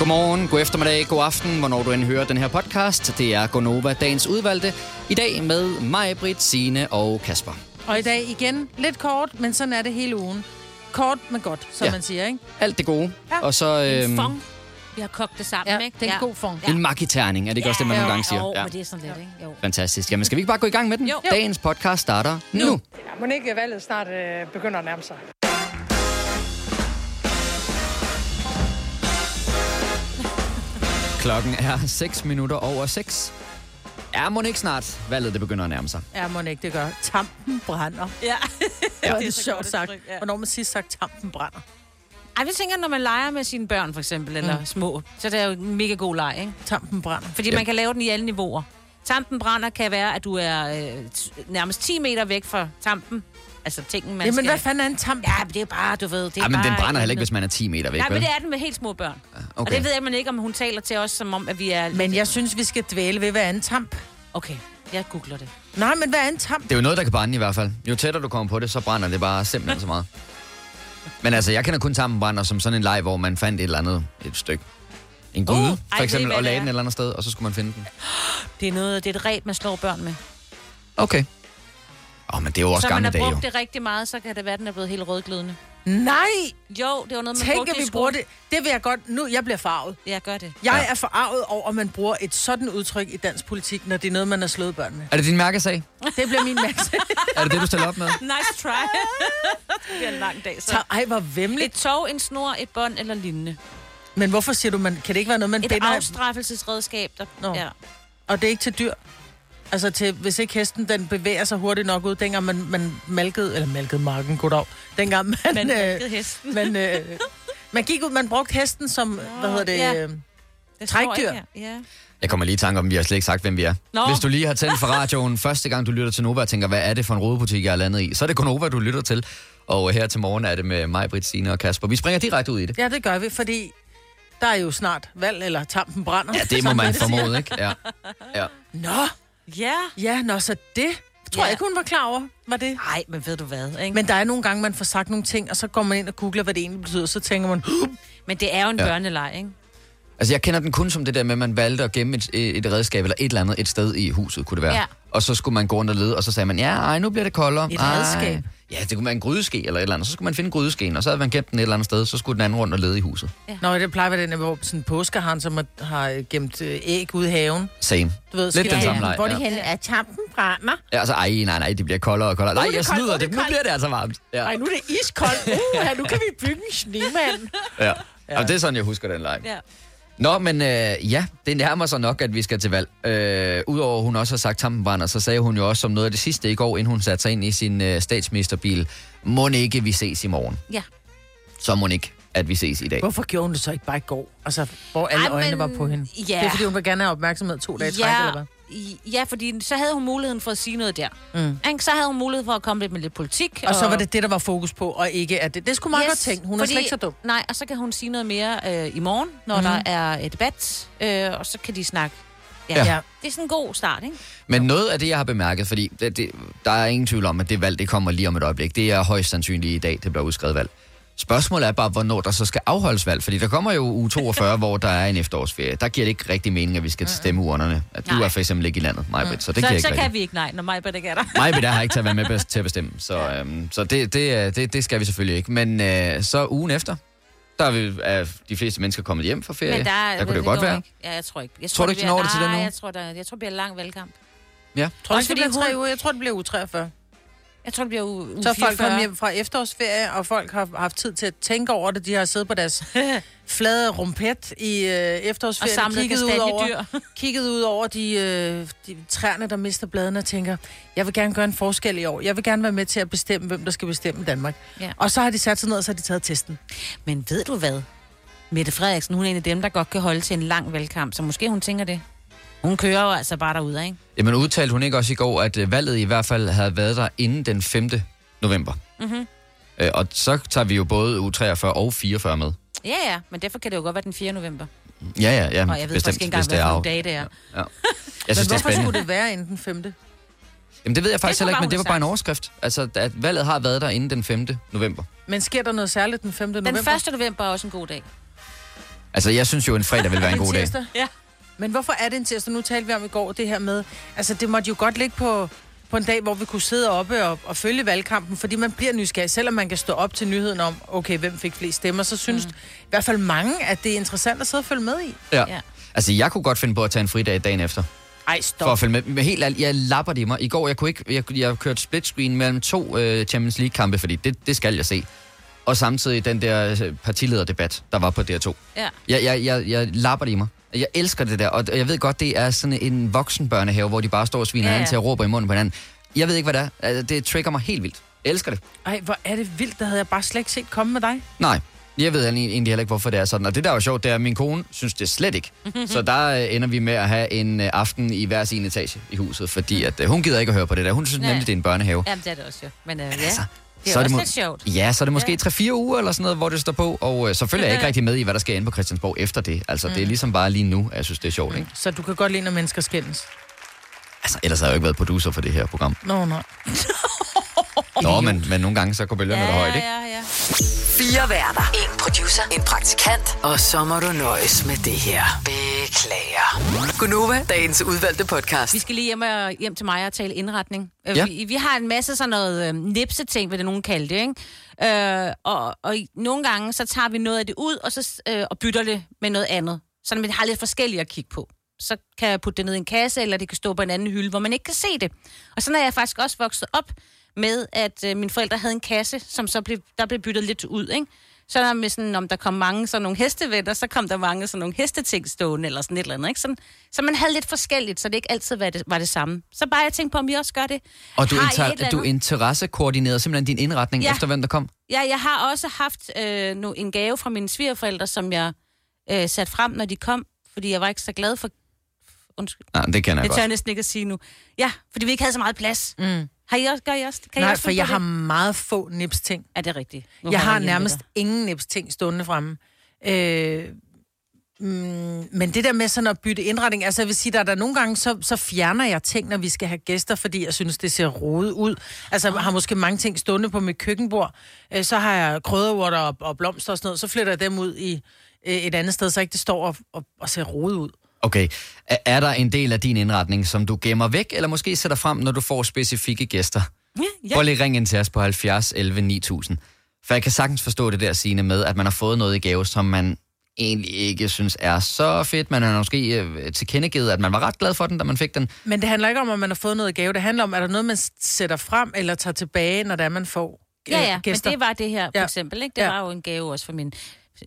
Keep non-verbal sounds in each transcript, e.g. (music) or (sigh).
Godmorgen, god eftermiddag, god aften, hvornår du end hører den her podcast. Det er Gonova, dagens udvalgte. I dag med mig, Britt, Signe og Kasper. Og i dag igen lidt kort, men sådan er det hele ugen. Kort, men godt, som Ja. ja. man siger, ikke? Alt det gode. Ja. Og så En øhm, fong. Vi har kogt det sammen, Ja, ikke? det er en god fong. en makiterning. Er det ikke også det, man nogle gange siger? Jo, Ja. men det er sådan lidt, ikke? Jo. Fantastisk. Jamen, skal vi ikke bare gå i gang med den? Jo. Dagens podcast starter nu. nu. Må ikke valget snart øh, begynder at nærme sig? Klokken er 6 minutter over 6. Er må ikke snart valget det begynder at nærme sig? Ja, må ikke det gør. Tampen brænder. (laughs) Ja. Ja, det er så sjovt sagt. ja. Hvornår man sidst sagt, tampen brænder? Ej, vi tænker, når man leger med sine børn, for eksempel, eller mm. små, så det er jo en mega god leg, ikke? Tampen brænder. Fordi Ja. man kan lave den i alle niveauer. Tampen brænder kan være, at du er øh, t- nærmest 10 meter væk fra tampen. Altså tingen, man Jamen, skal... hvad fanden er en tamp? Ja, men det er bare, du ved... Det er Ja, men den bare brænder heller ikke, hvis man er 10 meter væk, Nej, men vel? det er den med helt små børn. Okay. Og det ved jeg man ikke, om hun taler til os, som om, at vi er... Men jeg synes, vi skal dvæle ved, hvad er en tamp? Okay, jeg googler det. Nej, men hvad er en tamp? Det er jo noget, der kan brænde i hvert fald. Jo tættere du kommer på det, så brænder det bare simpelthen så meget. (laughs) Men altså, jeg kender kun tampenbrænder som sådan en leg, hvor man fandt et eller andet et stykke. En gryde, Uh, ej, for eksempel, hvad og lagde den et eller andet sted, og så skulle man finde den. (gasps) Det er, noget, det er et ræb, man slår børn med. Okay. Åh, oh, men det er jo også så man gamle har dage, jo. brugt det rigtig meget, så kan det være, at den er blevet helt rødglødende. Nej! Jo, det var noget, man Tænk, brugte at i vi bruger skolen. det. Det vil jeg godt... Nu, jeg bliver farvet. Ja, gør det. Jeg Ja. er forarvet over, at man bruger et sådan udtryk i dansk politik, når det er noget, man har slået børn med. Er det din mærkesag? Det bliver min mærke. (laughs) Er det det, du stiller op med? Nice try. det bliver en lang dag, så. Ej, hvor vemmeligt. Et tog, en snor, et bånd eller lignende. Men hvorfor siger du, man, kan det ikke være noget, man Et binder? afstraffelsesredskab, der... Nå. Ja. Og det er ikke til dyr? Altså, til, hvis ikke hesten den bevæger sig hurtigt nok ud, dengang man, man malkede, eller malkede marken, goddag, dengang man, Men øh, malkede hesten. man, øh, man gik ud, man brugte hesten som, hvad hedder det, ja. øh, Det trækdyr. Ja. Jeg kommer lige i tanke om, vi har slet ikke sagt, hvem vi er. Nå. Hvis du lige har tændt for (laughs) radioen første gang, du lytter til Nova og tænker, hvad er det for en rodebutik, jeg er landet i, så er det kun Nova, du lytter til. Og her til morgen er det med mig, Britt, Signe og Kasper. Vi springer direkte ud i det. ja, det gør vi, fordi der er jo snart valg, eller tampen brænder. Ja, det må man formode, ikke? Ja. ja. Nå, Ja. ja, nå, så det tror Ja. jeg ikke, hun var klar over, var det. Nej, men ved du hvad, ikke? Men, der er nogle gange, man får sagt nogle ting, og så går man ind og googler, hvad det egentlig betyder, så tænker man, men det er jo en Ja. ja. børneleg, ikke? Altså, jeg kender den kun som det der med, at man valgte at gemme et, et redskab eller et eller andet et sted i huset, kunne det være. Ja. Og så skulle man gå rundt og lede, og så sagde man, ja, ej, nu bliver det koldere. Et Ej. redskab? Ja, det kunne være en grydeske eller et eller andet. Så skulle man finde grydeskeen, og så havde man gemt den et eller andet sted, så skulle den anden rundt og lede i huset. Nå, det plejer at være den, hvor sådan en påskeharen, som har- har gemt øh, æg ude i haven. Same. Du ved, Lidt den de- samme leg, Hvor de ja. er tampen brænder. Ja, altså, ej, nej, nej, det bliver koldere og koldere. Nej, jeg snyder det. Nu bliver det altså varmt. Ja, Ej, nu er det iskoldt. Uh, nu kan vi bygge en snemand. ja. ja. Og det er sådan, jeg husker den leg. Ja. Nå, men øh, ja, det nærmer sig nok, at vi skal til valg. Øh, Udover at hun også har sagt tampenbrænder, så sagde hun jo også som noget af det sidste i går, inden hun satte sig ind i sin øh, statsministerbil, må ikke vi ses i morgen. Ja. Så må ikke, at vi ses i dag. Hvorfor gjorde hun det så ikke bare i går? Altså, hvor alle Ej, øjnene men- var på hende. ja. Det er, fordi hun vil gerne have opmærksomhed to dage i træk, eller hvad? Ja, fordi så havde hun muligheden for at sige noget der. Mm. Så havde hun mulighed for at komme lidt med lidt politik. Og så var det det, der var fokus på, og ikke at det... Det skulle meget yes, godt tænkt. Hun er slet ikke så dum. Nej, og så kan hun sige noget mere øh, i morgen, når mm. der er et debat, øh, og så kan de snakke. Ja. Ja. ja. Det er sådan en god start, ikke? Men noget af det, jeg har bemærket, fordi det, det, der er ingen tvivl om, at det valg, det kommer lige om et øjeblik. Det er højst sandsynligt i dag, det bliver udskrevet valg. Spørgsmålet er bare, hvornår der så skal afholdes valg, fordi der kommer jo uge 42, (laughs) hvor der er en efterårsferie. Der giver det ikke rigtig mening, at vi skal stemme urnerne. At du Nej. er for eksempel ikke i landet, Majbrit, så det så giver så ikke kan rigtig. vi ikke, nej, når mig ikke er der. Majbrit der har ikke til at være med (laughs) til at bestemme, så, øhm, så det, det, er- det, det skal vi selvfølgelig ikke. Men øh, så ugen efter, der er, vi, er de fleste mennesker kommet hjem fra ferie. Men der, der kunne det, godt går være. Ikke. Ja, jeg tror ikke. Jeg Tror du ikke, de bliver- når det til den Nej, uge? jeg tror, der, jeg tror, det bliver en lang valgkamp. Ja. Tror det fordi bliver tre uger? Jeg tror, det bliver uge 43. Jeg tror, det bliver uge, uge Så er folk 44. kommet hjem fra efterårsferie, og folk har haft tid til at tænke over det. De har siddet på deres (laughs) flade rumpet i øh, efterårsferien Og samlet kigget ud over, (laughs) kigget ud over de, øh, de træerne, der mister bladene og tænker, jeg vil gerne gøre en forskel i år. Jeg vil gerne være med til at bestemme, hvem der skal bestemme Danmark. Ja. Og så har de sat sig ned, og så har de taget testen. Men ved du hvad? Mette Frederiksen, hun er en af dem, der godt kan holde til en lang valgkamp, så måske hun tænker det. Hun kører jo altså bare derude, ikke? Jamen udtalte hun ikke også i går, at øh, valget i hvert fald havde været der inden den 5. november. Mhm. Øh, og så tager vi jo både uge 43 og 44 med. Ja, ja, men derfor kan det jo godt være den 4. november. Ja, ja, ja. Og jeg ved bestemt, faktisk ikke engang, er nogle dage det er. Ja. (laughs) Jeg Men synes, det er hvorfor skulle det være inden den femte? Jamen, det ved jeg faktisk Det heller ikke, men det var bare en overskrift. Altså, at valget har været der inden den 5. november. Men sker der noget særligt den 5. Den november? 1. november er også en god dag. Altså, jeg synes jo, en fredag vil være en god dag. (laughs) Ja. Men hvorfor er det en tirsdag? Nu talte vi om i går det her med, altså det måtte jo godt ligge på, på en dag, hvor vi kunne sidde oppe og, og følge valgkampen, fordi man bliver nysgerrig. Selvom man kan stå op til nyheden om, okay, hvem fik flest stemmer, så synes mm. i hvert fald mange, at det er interessant at sidde og følge med i. Ja. Ja. Altså, jeg kunne godt finde på at tage en fridag dagen efter. Ej, For stop. at følge med. Men helt ærligt, jeg lapper det i mig. I går, jeg kunne ikke, jeg, jeg kørte split screen mellem to øh, Champions League-kampe, fordi det, det skal jeg se. Og samtidig den der øh, partilederdebat, der var på DR2. Ja. Jeg, jeg, jeg, jeg lapper det i mig. Jeg elsker det der, og jeg ved godt, det er sådan en voksenbørnehave, hvor de bare står og sviner Ja, til at råbe i munden på hinanden. Jeg ved ikke, hvad det er. Altså, Det trigger mig helt vildt. Jeg elsker det. Ej, hvor er det vildt. Det havde jeg bare slet ikke set komme med dig. Nej, jeg ved egentlig heller ikke, hvorfor det er sådan. Og det der er jo sjovt, det er, at min kone synes det slet ikke. (laughs) Så der øh, ender vi med at have en øh, aften i hver sin etage i huset, fordi at, øh, hun gider ikke at høre på det der. Hun synes Nej. nemlig, det er en børnehave. Jamen, det er det også jo. Men øh, ja, Altså, det er, så er også det må- lidt sjovt. Ja, så er det måske Ja. 3-4 uger eller sådan noget, hvor det står på. Og øh, selvfølgelig er jeg ikke rigtig med i, hvad der skal inde på Christiansborg efter det. Altså, det er ligesom bare lige nu, at jeg synes, det er sjovt, ikke? Så du kan godt lide, når mennesker skændes. Altså, ellers har jeg jo ikke været producer for det her program. Nå, nej. (laughs) Nå, men, men nogle gange så går bølgerne ja, højt, ikke? ja, ja. Fire værter. En producer. En praktikant. Og så må du nøjes med det her. Beklager. Gunova, dagens udvalgte podcast. Vi skal lige hjem, og, hjem til mig og tale indretning. Øh, Ja. Vi, vi har en masse sådan noget øh, nipse-ting, vil det nogen kalde det, ikke? Øh, og, og nogle gange, så tager vi noget af det ud, og, så, øh, og bytter det med noget andet. Så vi har lidt forskellige at kigge på. Så kan jeg putte det ned i en kasse, eller det kan stå på en anden hylde, hvor man ikke kan se det. Og sådan er jeg faktisk også vokset op med, at øh, mine forældre havde en kasse, som så blev, der blev byttet lidt ud, ikke? Så er der med sådan, om der kom mange sådan nogle hestevenner, så kom der mange sådan nogle hesteting stående, eller sådan et eller andet, ikke? Sådan, så man havde lidt forskelligt, så det ikke altid var det, var det samme. Så bare jeg tænkte på, om I også gør det. Og du, inter- du interessekoordinerede simpelthen din indretning Ja. efter, hvem der kom? Ja, jeg har også haft øh, nu, en gave fra mine svigerforældre, som jeg øh, satte frem, når de kom, fordi jeg var ikke så glad for... Undskyld, Nej, det kender jeg det tør jeg næsten ikke at sige nu. Ja, fordi vi ikke havde så meget plads. Mm. Har I også, gør I også? Kan I Nej, også for jeg på har det? meget få nips-ting. Er det rigtigt? Nu Jeg har nærmest ingen nips-ting stående fremme. Øh, mm, men det der med sådan at bytte indretning, altså jeg vil sige, der er der nogle gange, så, så fjerner jeg ting, når vi skal have gæster, fordi jeg synes, det ser rodet ud. Altså jeg har måske mange ting stående på mit køkkenbord. Øh, så har jeg krydderurter og, og blomster og sådan noget, så flytter jeg dem ud i øh, et andet sted, så ikke det står og, og, og ser rodet ud. Okay. Er- Er der en del af din indretning, som du gemmer væk, eller måske sætter frem, når du får specifikke gæster? Ja, Ja. Prøv lige at ringe ind til os på 70 11 9000. For jeg kan sagtens forstå det der sine med, at man har fået noget i gave, som man egentlig ikke synes er så fedt. Man har måske øh, tilkendegivet, at man var ret glad for den, da man fik den. Men det handler ikke om, at man har fået noget i gave. Det handler om, at der er noget, man sætter frem eller tager tilbage, når det er, man får Ja, ja, men gæster. det var det her, for Ja. eksempel. Ikke? Det Ja. var jo en gave også for mine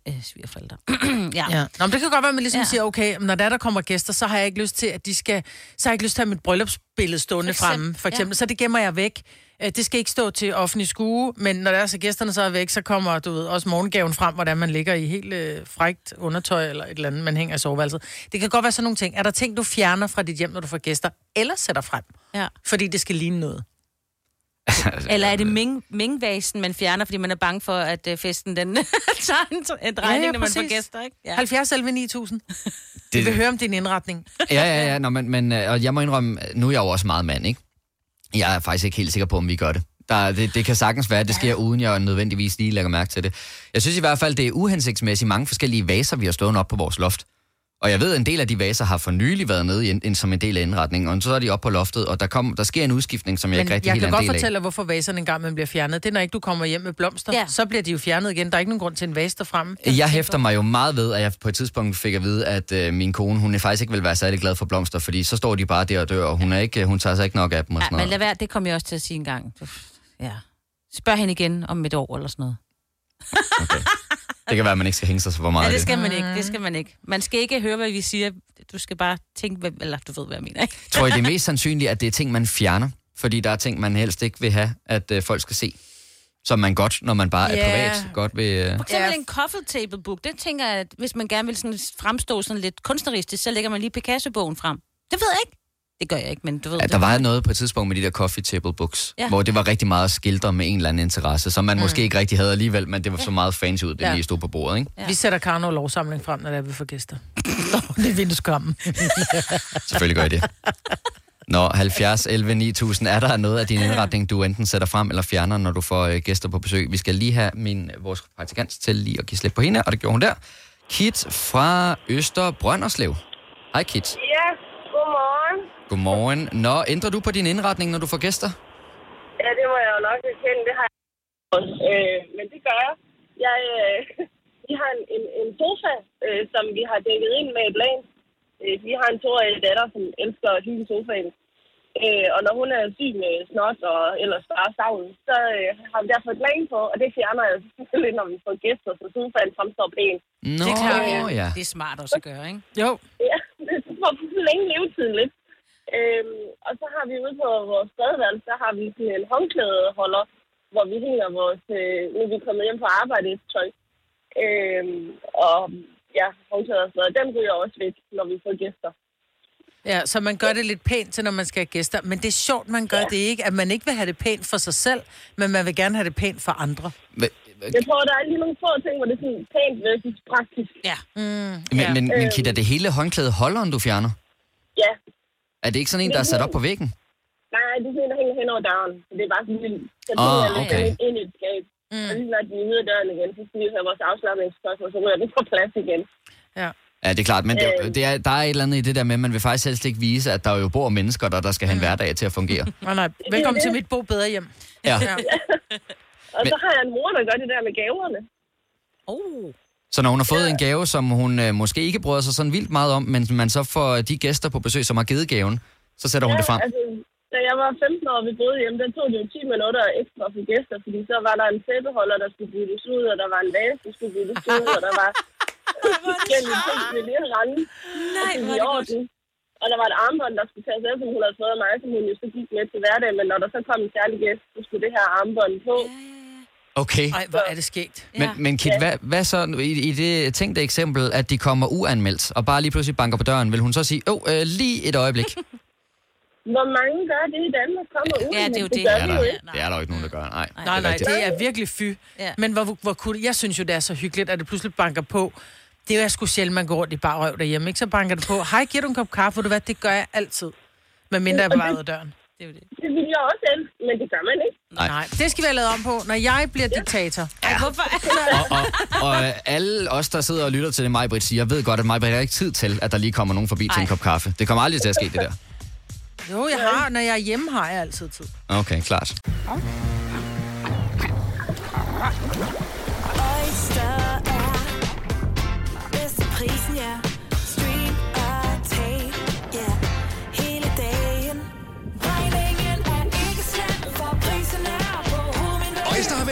øh, svigerforældre. (clears throat) ja. Ja. Nå, men det kan godt være, at man ligesom Ja. siger, okay, når der, der kommer gæster, så har jeg ikke lyst til, at de skal... Så har jeg ikke lyst til at have mit bryllupsbillede stående For fremme, for eksempel. ja. Ja. Så det gemmer jeg væk. Øh, Det skal ikke stå til offentlig skue, men når der er så gæsterne så er væk, så kommer du ved, også morgengaven frem, hvordan man ligger i helt øh, frægt undertøj eller et eller andet, man hænger i soveværelset. Det kan godt være sådan nogle ting. Er der ting, du fjerner fra dit hjem, når du får gæster, eller sætter frem? Ja. Fordi det skal ligne noget. Eller er det ming, mingvasen, man fjerner, fordi man er bange for, at øh, festen den (laughs) tager en, en drejning, Ja, ja, når man får gæster, ikke? Ja. 70 11 9000. Det vil høre om din indretning. Ja, ja, ja. Nå, men, men øh, og jeg må indrømme, nu er jeg jo også meget mand, ikke? Jeg er faktisk ikke helt sikker på, om vi gør det. Der, det, det kan sagtens være, at det sker, uden jeg nødvendigvis lige lægger mærke til det. Jeg synes i hvert fald, det er uhensigtsmæssigt mange forskellige vaser, vi har stående op på vores loft. Og jeg ved, at en del af de vaser har for nylig været nede i en, en, som en del af indretningen, og så er de oppe på loftet, og der, kom, der sker en udskiftning, som jeg Men ikke rigtig jeg helt kan er en godt del af. fortælle dig, hvorfor vaserne engang man bliver fjernet. Det er, når ikke du kommer hjem med blomster. Ja. Ja. Så bliver de jo fjernet igen. Der er ikke nogen grund til en vase derfremme. Jeg hæfter mig jo meget ved, at jeg på et tidspunkt fik at vide, at øh, min kone, hun er faktisk ikke vil være særlig glad for blomster, fordi så står de bare der og dør, og hun, er ikke, hun tager sig ikke nok af dem og Ja, sådan men noget. lad være, det kom jeg også til at sige en gang. Ja. Spørg hende igen om et år eller sådan noget. (laughs) Det kan være, at man ikke skal hænge sig så for meget Ja, det skal man ikke. Det skal man ikke. Man skal ikke høre, hvad vi siger. Du skal bare tænke, hvad, eller du ved, hvad jeg mener. Ikke? (laughs) Tror I, det er mest (laughs) sandsynligt, at det er ting, man fjerner? Fordi der er ting, man helst ikke vil have, at øh, folk skal se. Som man godt, når man bare er Ja. privat, godt vil... Øh... For eksempel en coffee table book. Det tænker jeg, at hvis man gerne vil sådan fremstå sådan lidt kunstneristisk, så lægger man lige Picasso-bogen frem. Det ved jeg ikke. Det gør jeg ikke, men du ved Ja, der var noget på et tidspunkt med de der coffee table books, ja. Hvor det var rigtig meget skildre med en eller anden interesse, som man mm. måske ikke rigtig havde alligevel, men det var så meget fancy ud, det ja. Lige stod på bordet, ikke? Ja. Vi sætter Karno lovsamling frem, når der er vi får gæster. (laughs) det er vindueskammen. (laughs) Selvfølgelig gør I det. Nå, 70, 11, 9000, er der noget af din indretning, du enten sætter frem eller fjerner, når du får øh, gæster på besøg? Vi skal lige have min, vores praktikant til lige at give slip på hende, og det gjorde hun der. Kit fra Øster Brønderslev. Hej Kit. Ja, godmorgen. Godmorgen. Nå, ændrer du på din indretning, når du får gæster? Ja, det må jeg jo nok erkende, det har jeg også. Øh, men det gør jeg. Jeg, øh, (laughs) vi har en, en, en sofa, øh, som vi har dækket ind med et lag. Øh, vi har en toårig datter, som elsker at hygge sofaen. Øh, og når hun er syg med snot og ellers bare savn, så øh, har vi derfor et lag på, og det fjerner jeg selvfølgelig, når vi får gæster, så sofaen fremstår pæn. Nå, Det er klart, ja. Det er smart også at gøre, ikke? Jo. Ja, (laughs) det får længe levetid lidt. Øhm, og så har vi ude på vores badeværelse, der har vi sådan en håndklædeholder, hvor vi hænger vores, øh, nu er vi kommet hjem fra arbejde tøj. Øhm, og ja, håndklæder, så den ryger også væk, når vi får gæster. Ja, så man gør det lidt pænt til, når man skal have gæster. Men det er sjovt, man gør det ikke. At man ikke vil have det pænt for sig selv, men man vil gerne have det pænt for andre. Men, Jeg tror, der er lige nogle få ting, hvor det er sådan pænt versus praktisk. Ja. men, men, men Kit, er det hele håndklædet holderen, du fjerner? Ja, Er det ikke sådan en, der er sat op på væggen? nej, det er sådan en, der hænger hen over døren. Det er bare sådan en Ah, det er okay. lidt ind i et skab. Mm. Og lige snart de er ude af døren igen, så skal vi have vores afslappningsspørgsmål, så ryger det på plads igen. Ja. Ja, det er klart, men det, Øh. det er, der er et eller andet i det der med, at man vil faktisk helst ikke vise, at der jo bor mennesker, der, der skal have en hverdag til at fungere. (laughs) Nej, nej. Velkommen til mit bo bedre hjem. Ja. Ja. (laughs) Og Men- så har jeg en mor, der gør det der med gaverne. Oh. Så når hun har fået en gave, som hun øh, måske ikke bryder sig sådan vildt meget om, men man så får de gæster på besøg, som har givet gaven, så sætter hun det frem. altså, da jeg var 15 år, og vi boede hjemme, der tog det jo 10 minutter ekstra for gæster, fordi så var der en sæbeholder, der skulle byttes ud, og der var en vase, der skulle byttes ud, og der var forskellige ting, vi lige rende. Nej, og hvor er det orden. Og der var et armbånd, der skulle tages af, som hun havde fået af mig, som hun jo så gik med til hverdag, men når der så kom en særlig gæst, så skulle det her armbånd på. Okay. Ej, hvor er det skægt. Men, men Kit, hvad, hvad så i, i det tænkte eksempel, at de kommer uanmeldt, og bare lige pludselig banker på døren, vil hun så sige, åh, oh, øh, lige et øjeblik? (laughs) Hvor mange gør det i Danmark? Kommer ud, Ja, det er jo det. gør Det er der, det er der jo ikke nogen, der gør. Nej, Nej, nej, det er virkelig fy. Ja. Men hvor, hvor kunne, jeg synes jo, det er så hyggeligt, at det pludselig banker på. Det er jo sgu sjældent, man går rundt i bare røv derhjemme, ikke? Så banker det på. Hej, giver du en kop kaffe? Du hvad, det gør jeg altid. Men mindre jeg er på vej ud af døren. Det er jo det. Det vil jeg også elske, men det gør man ikke. Nej. Nej, det skal vi have lavet om på, når jeg bliver diktator. Ej, hvorfor? (laughs) Og, og, og øh, alle os, der sidder og lytter til det, Majbrit siger, ved godt, at Majbrit har ikke tid til, at der lige kommer nogen forbi til en Ej. kop kaffe. Det kommer aldrig til at ske, det der. Jo, jeg har, når jeg er hjemme, har jeg altid tid. Okay, klart. Oyster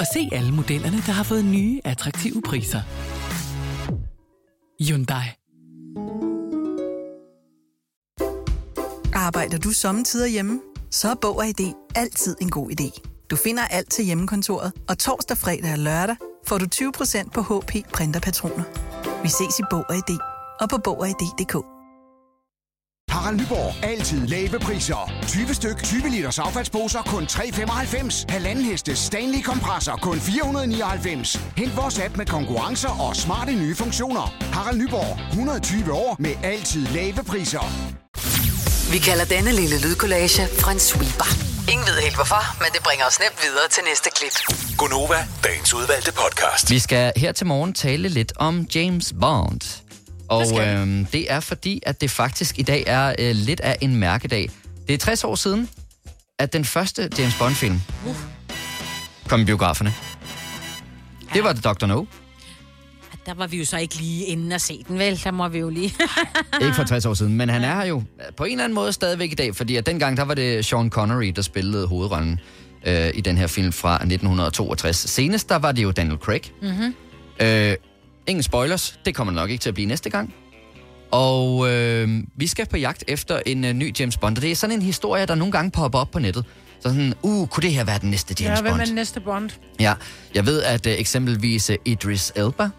og se alle modellerne, der har fået nye, attraktive priser. Hyundai. Arbejder du sommetider hjemme? Så er Bog og ID altid en god idé. Du finder alt til hjemmekontoret, og torsdag, fredag og lørdag får du 20% på HP printerpatroner. Vi ses i Bog og ID og på Bog og ID.dk. Harald Nyborg. Altid lave priser. 20 styk, 20 liters affaldsposer kun 3,95. Halvanden heste Stanley kompresser kun 499. Hent vores app med konkurrencer og smarte nye funktioner. Harald Nyborg. 120 år med altid lave priser. Vi kalder denne lille lydkollage en sweeper. Ingen ved helt hvorfor, men det bringer os nemt videre til næste klip. Gonova, dagens udvalgte podcast. Vi skal her til morgen tale lidt om James Bond. Og øhm, det er fordi, at det faktisk i dag er øh, lidt af en mærkedag. Det er 60 år siden, at den første James Bond-film kom i biograferne. Det var The Dr. No. Der var vi jo så ikke lige inden at se den, vel? Der må vi jo lige... (laughs) Ikke for 60 år siden, men han er her jo på en eller anden måde stadigvæk i dag, fordi at dengang der var det Sean Connery, der spillede hovedrollen øh, i den her film fra 1962. Senest der var det jo Daniel Craig. Mm-hmm. Øh, ingen spoilers, det kommer nok ikke til at blive næste gang. Og øh, vi skal på jagt efter en øh, ny James Bond, og det er sådan en historie, der nogle gange popper op på nettet. Så sådan, uh, kunne det her være den næste James Ja, hvem Bond? er den næste Bond? Ja, jeg ved, at uh, eksempelvis uh, Idris Elba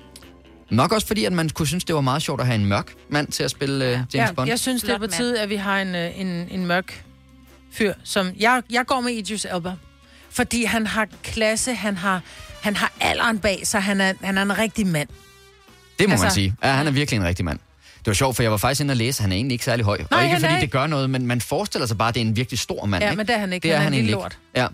Nok også fordi, at man kunne synes, det var meget sjovt at have en mørk mand til at spille uh, James ja, Bond. jeg synes, det er på tide, at vi har en, øh, en, en mørk fyr, som... Jeg, jeg går med Idris Elba, fordi han har klasse, han har, han har alderen bag sig, han er, han er en rigtig mand. Det må altså, man sige. Ja, han er virkelig en rigtig mand. Det var sjovt, for jeg var faktisk inde og læse, han er egentlig ikke særlig høj. Nej, og ikke er fordi ikke. det gør noget, men man forestiller sig bare, at det er en virkelig stor mand. Ja, ikke? men det er han ikke. Det er Han er han en lille egentlig ikke. Ja.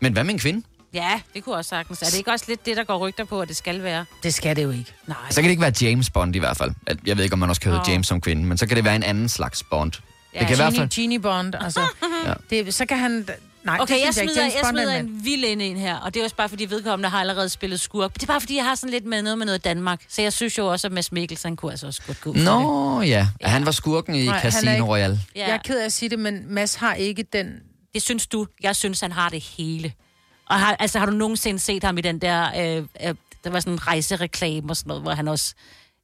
Men hvad med en kvinde? Ja, det kunne også sagtens. Er det ikke også lidt det, der går rygter på, at det skal være? Det skal det jo ikke. Nej. Så kan det ikke være James Bond i hvert fald. Jeg ved ikke, om man også kan hedde Nå. James som kvinde, men så kan det være en anden slags Bond. Ja, det kan i hvert Genie, fald... Genie Bond, altså. (laughs) Ja. det, så kan han... Nej, Okay, det jeg jeg, smider, jeg er smider en en vild ind her, og det er også bare, fordi vedkommende har allerede spillet skurk. Det er bare, fordi jeg har sådan lidt med noget med noget Danmark. Så jeg synes jo også, at Mads Mikkelsen kunne altså også godt gå det. Nå ja, han var skurken i Nej, Casino ikke- Royale. Ja. Jeg er ked af at sige det, men Mads har ikke den... Det synes du. Jeg synes, han har det hele. Og har, altså, har du nogensinde set ham i den der... Øh, øh, der var sådan en rejsereklame og sådan noget, hvor han også...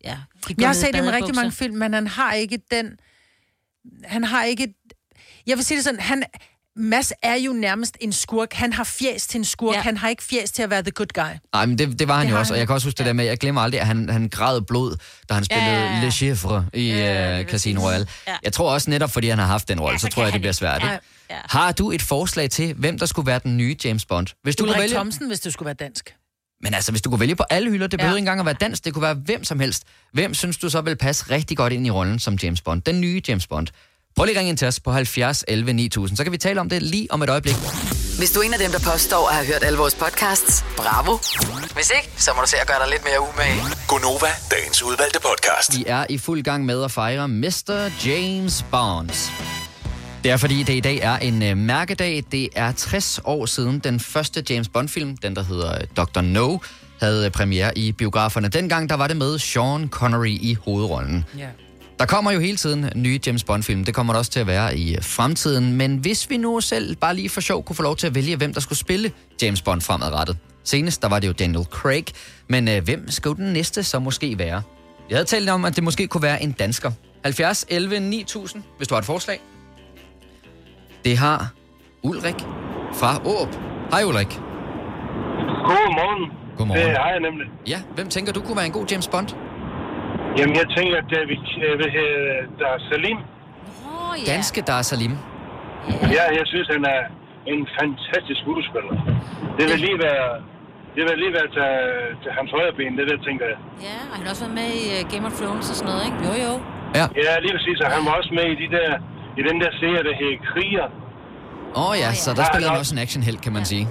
Ja, gik Jeg har set det med rigtig mange film, men han har ikke den... Han har ikke... Jeg vil sige det sådan, han... Mads er jo nærmest en skurk. Han har fjes til en skurk. Ja. Ja. Han har ikke fjes til at være the good guy. Nej, men det, det var han Det jo også, og jeg kan også huske det der med, jeg glemmer aldrig, at han, han græd blod, da han spillede Ja, ja, ja. Le Chiffre i Ja, uh, Casino. Royale. Ja. Jeg tror også netop, fordi han har haft den rolle, Ja, så så tror jeg, det bliver svært. Ikke? Ja. Har du et forslag til, hvem der skulle være den nye James Bond? Hvis du kunne Ulrik vælge, Thomsen, hvis det skulle være dansk. Men altså, hvis du kunne vælge på alle hylder, det Ja. behøver ikke engang at være dansk, det kunne være hvem som helst. Hvem synes du så vil passe rigtig godt ind i rollen som James Bond? Den nye James Bond. Prøv lige at ringe ind til os på 70 11 9000, så kan vi tale om det lige om et øjeblik. Hvis du er en af dem, der påstår at have hørt alle vores podcasts, bravo. Hvis ikke, så må du se at gøre dig lidt mere umage. Gonova, dagens udvalgte podcast. Vi er i fuld gang med at fejre Mr. James Bond. Det er fordi, det i dag er en øh, mærkedag. Det er 60 år siden den første James Bond-film, den der hedder øh, Dr. No, havde øh, premiere i biograferne. Dengang der var det med Sean Connery i hovedrollen. Ja. Der kommer jo hele tiden nye James Bond-film. Det kommer der også til at være i øh, fremtiden. Men hvis vi nu selv bare lige for sjov kunne få lov til at vælge, hvem der skulle spille James Bond fremadrettet. Senest der var det jo Daniel Craig. Men øh, hvem skulle den næste så måske være? Jeg havde talt om, at det måske kunne være en dansker. 70 11 9000, hvis du har et forslag. Det har Ulrik fra Åb. Hej Ulrik. Godmorgen. Godmorgen. Det har jeg nemlig. Ja, hvem tænker du kunne være en god James Bond? Jamen, jeg tænker, at David, øh, hvad hedder, der er Salim. Åh, ja. Danske Dar Salim. Ja, jeg synes, han er en fantastisk skuespiller. Det vil lige være, det vil lige være til, til hans højre ben, det der, tænker jeg. Ja, og han har også været med i uh, Game of Thrones og sådan noget, ikke? Jo, jo. Ja. Ja, lige præcis, og han var også med i, de der, i den der serie, der hedder Kriger. Åh oh, ja, så der Ja, spiller han også en actionhelt, kan man sige.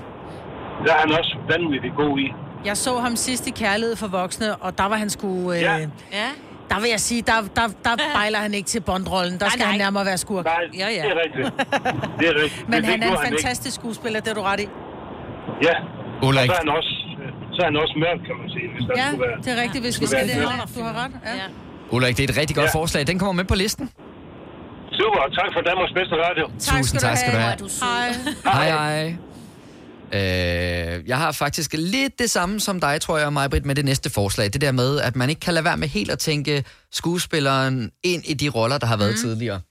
Der er han også vanvittig god i. Jeg så ham sidst i Kærlighed for Voksne, og der var han sgu... Øh, Ja. Ja. Der vil jeg sige, der, der, der (laughs) bejler han ikke til Bondrollen. Der skal nej. han nærmere være skurk. Nej, Ja, ja. det er rigtigt. Det er rigtigt. Men det han er gjorde en ikke. fantastisk skuespiller, det er du ret i. Ja. Ulrik. Og så er han også, så er han også mørk, kan man sige, hvis der Ja, være. det er rigtigt, hvis vi skal det. Du har ret. Ja. Ja. Ulrik, det er et rigtig godt Ja. forslag. Den kommer med på listen. Super, tak for Danmarks bedste radio. Tusind tak skal du have. Er. Hej. Hej, hej. Øh, jeg har faktisk lidt det samme som dig, tror jeg, Majbrit, med det næste forslag. Det der med, at man ikke kan lade være med helt at tænke skuespilleren ind i de roller, der har været mm. tidligere.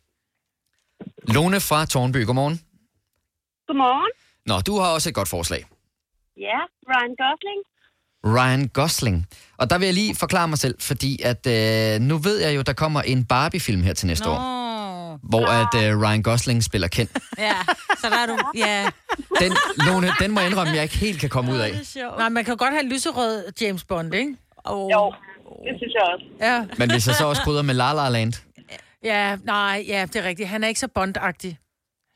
Lone fra Tornby, godmorgen. Godmorgen. Nå, du har også et godt forslag. Ja, Ryan Gosling. Ryan Gosling. Og der vil jeg lige forklare mig selv, fordi at øh, nu ved jeg jo, der kommer en Barbie-film her til næste Nå. år, hvor at øh, Ryan Gosling spiller Ken. (laughs) Ja, så der er du... Ja. Den, Lone, den må jeg indrømme, jeg ikke helt kan komme ud af. Nej, man kan godt have lyserød James Bond, ikke? Oh. Jo, det synes jeg også. Ja. Men hvis jeg så også krydder med La La Land, Ja, nej, ja, det er rigtigt. Han er ikke så Bond-agtig.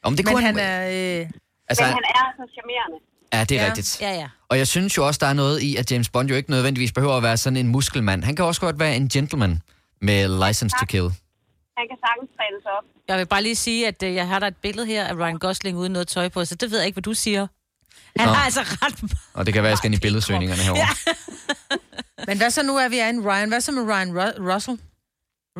om det Men kunne han er... Øh, Altså, Men han er så charmerende. ja, det er Ja. rigtigt. Ja, ja. Og jeg synes jo også, der er noget i, at James Bond jo ikke nødvendigvis behøver at være sådan en muskelmand. Han kan også godt være en gentleman med License to Kill. Han kan sagtens trænes op. Jeg vil bare lige sige, at øh, jeg har der et billede her af Ryan Gosling uden noget tøj på, så det ved jeg ikke, hvad du siger. Han Nå. har altså ret Og det kan være, at jeg skal ind i billedsøgningerne herovre. Ja. (laughs) men hvad så nu er vi er en Ryan? Hvad så med Ryan Ru- Russell?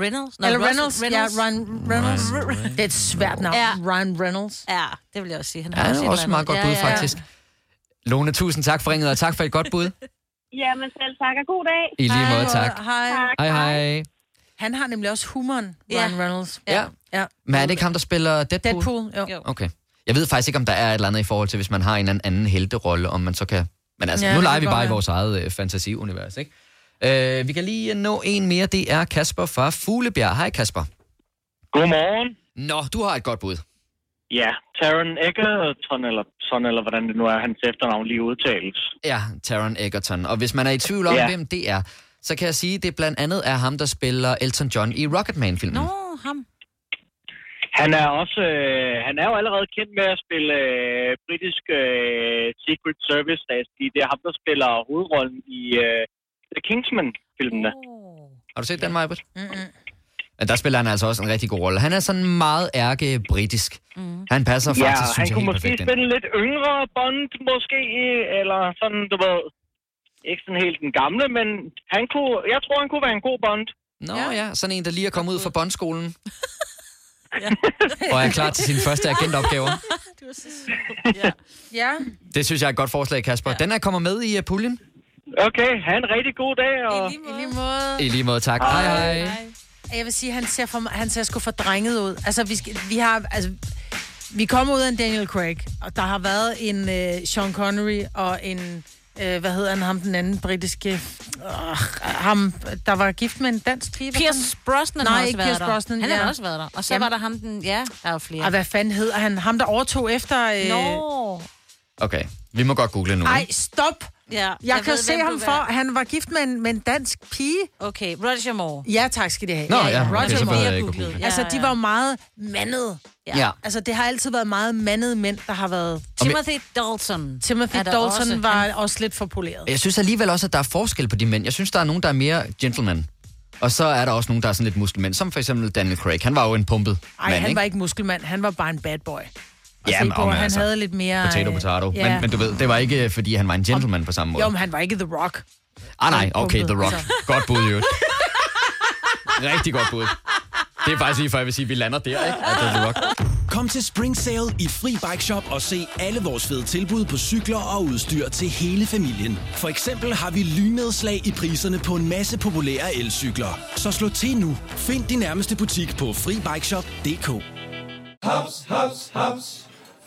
Reynolds? Nå, Eller Russell- Reynolds? Reynolds? Ja, Ryan Reynolds. Ryan Det er et svært navn. Ja. Ryan Reynolds. Ja, det vil jeg også sige. Han Ja, har det er et også et eller meget godt bud, Ja, ja, ja. faktisk. Lone, tusind tak for ringet, og tak for et godt bud. (laughs) Jamen selv tak, og god dag. I lige måde, tak. Hej. Hej, hej. Han har nemlig også humoren, Ja. Ryan Reynolds. Ja. Ja. Men er det ikke ham, der spiller Deadpool? Deadpool, jo. Jo. Okay. Jeg ved faktisk ikke, om der er et eller andet i forhold til, hvis man har en eller anden helterolle, om man så kan... Men altså, Ja, nu leger vi bare i være. vores eget øh, fantasiunivers, ikke? Øh, vi kan lige nå en mere. Det er Kasper fra Fuglebjerg. Hej Kasper. Godmorgen. Nå, du har et godt bud. Ja, Taron Egerton, eller sådan, eller hvordan det nu er, hans efternavn lige udtales. Ja, Taron Egerton. Og hvis man er i tvivl om, ja. hvem det er, så kan jeg sige, at det blandt andet er ham, der spiller Elton John i Rocketman-filmen. Nå, ham. Han er også, øh, han er jo allerede kendt med at spille øh, britisk øh, Secret Service, sige. det er ham, der spiller hovedrollen i øh, The Kingsman-filmene. Har du set den, Majbert? Mm-hmm. Men der spiller han altså også en rigtig god rolle. Han er sådan meget ærke-britisk. Mm. Han passer faktisk, ja, synes han jeg, kunne helt måske perfekt spille lidt yngre Bond, måske, eller sådan, du ved, ikke sådan helt den gamle, men han kunne, jeg tror, han kunne være en god Bond. Nå ja. ja, sådan en, der lige er kommet ud fra bondskolen. (laughs) og er klar til sine første agentopgaver. (laughs) Ja. ja. Det synes jeg er et godt forslag, Kasper. Den er kommer med i uh, puljen. Okay, have en rigtig god dag. Og... I lige måde. I lige måde, tak. Hej, hej. Jeg vil sige, han ser, for, han ser sgu for drenget ud. Altså, vi, skal, vi har... Altså, vi kommer ud af en Daniel Craig, og der har været en øh, Sean Connery og en... Øh, hvad hedder han, ham den anden britiske... Øh, ham, der var gift med en dansk pige. hvad Pierce? Brosnan Nej, har også ikke været Pierce der. Brosnan. Han ja. har også været der. Og så Jamen. var der ham den... Ja, der er jo flere. Ej, hvad fanden hedder han? Ham, der overtog efter... Øh... Nå. Okay, vi må godt google nu. Ej, ikke? stop! Ja, Jeg, jeg kan ved, se ham for, han var gift med en, med en dansk pige. Okay, Roger Moore. Ja, tak skal de have. Nå, ja, okay, Roger behøver Moore. jeg ikke at google. Ja, altså, de var jo meget mandede. Ja. Altså, det har altid været meget mandede mænd, der har været... Timothy Dalton. Timothy Dalton også. var Han- også lidt for poleret. Jeg synes alligevel også, at der er forskel på de mænd. Jeg synes, der er nogen, der er mere gentleman. Og så er der også nogen, der er sådan lidt muskelmænd, som for eksempel Daniel Craig. Han var jo en pumpet Ej, mand, han ikke? var ikke muskelmand, han var bare en bad boy. Og Ja, se på, han altså, havde lidt mere... Potato, øh, potato. ja. Men, men du ved, det var ikke, øh, fordi han var en gentleman på samme måde. Jo, men han var ikke The Rock. Ah nej, okay, The Rock. altså. Godt bud, øvrigt. Rigtig godt bud. Det er faktisk lige før, jeg vil sige, at vi lander der, ikke? Altså, The Rock. Kom til Spring Sale i Fri Bike Shop og se alle vores fede tilbud på cykler og udstyr til hele familien. For eksempel har vi lynedslag i priserne på en masse populære elcykler. Så slå til nu. Find din nærmeste butik på FriBikeShop.dk Haps, haps, haps.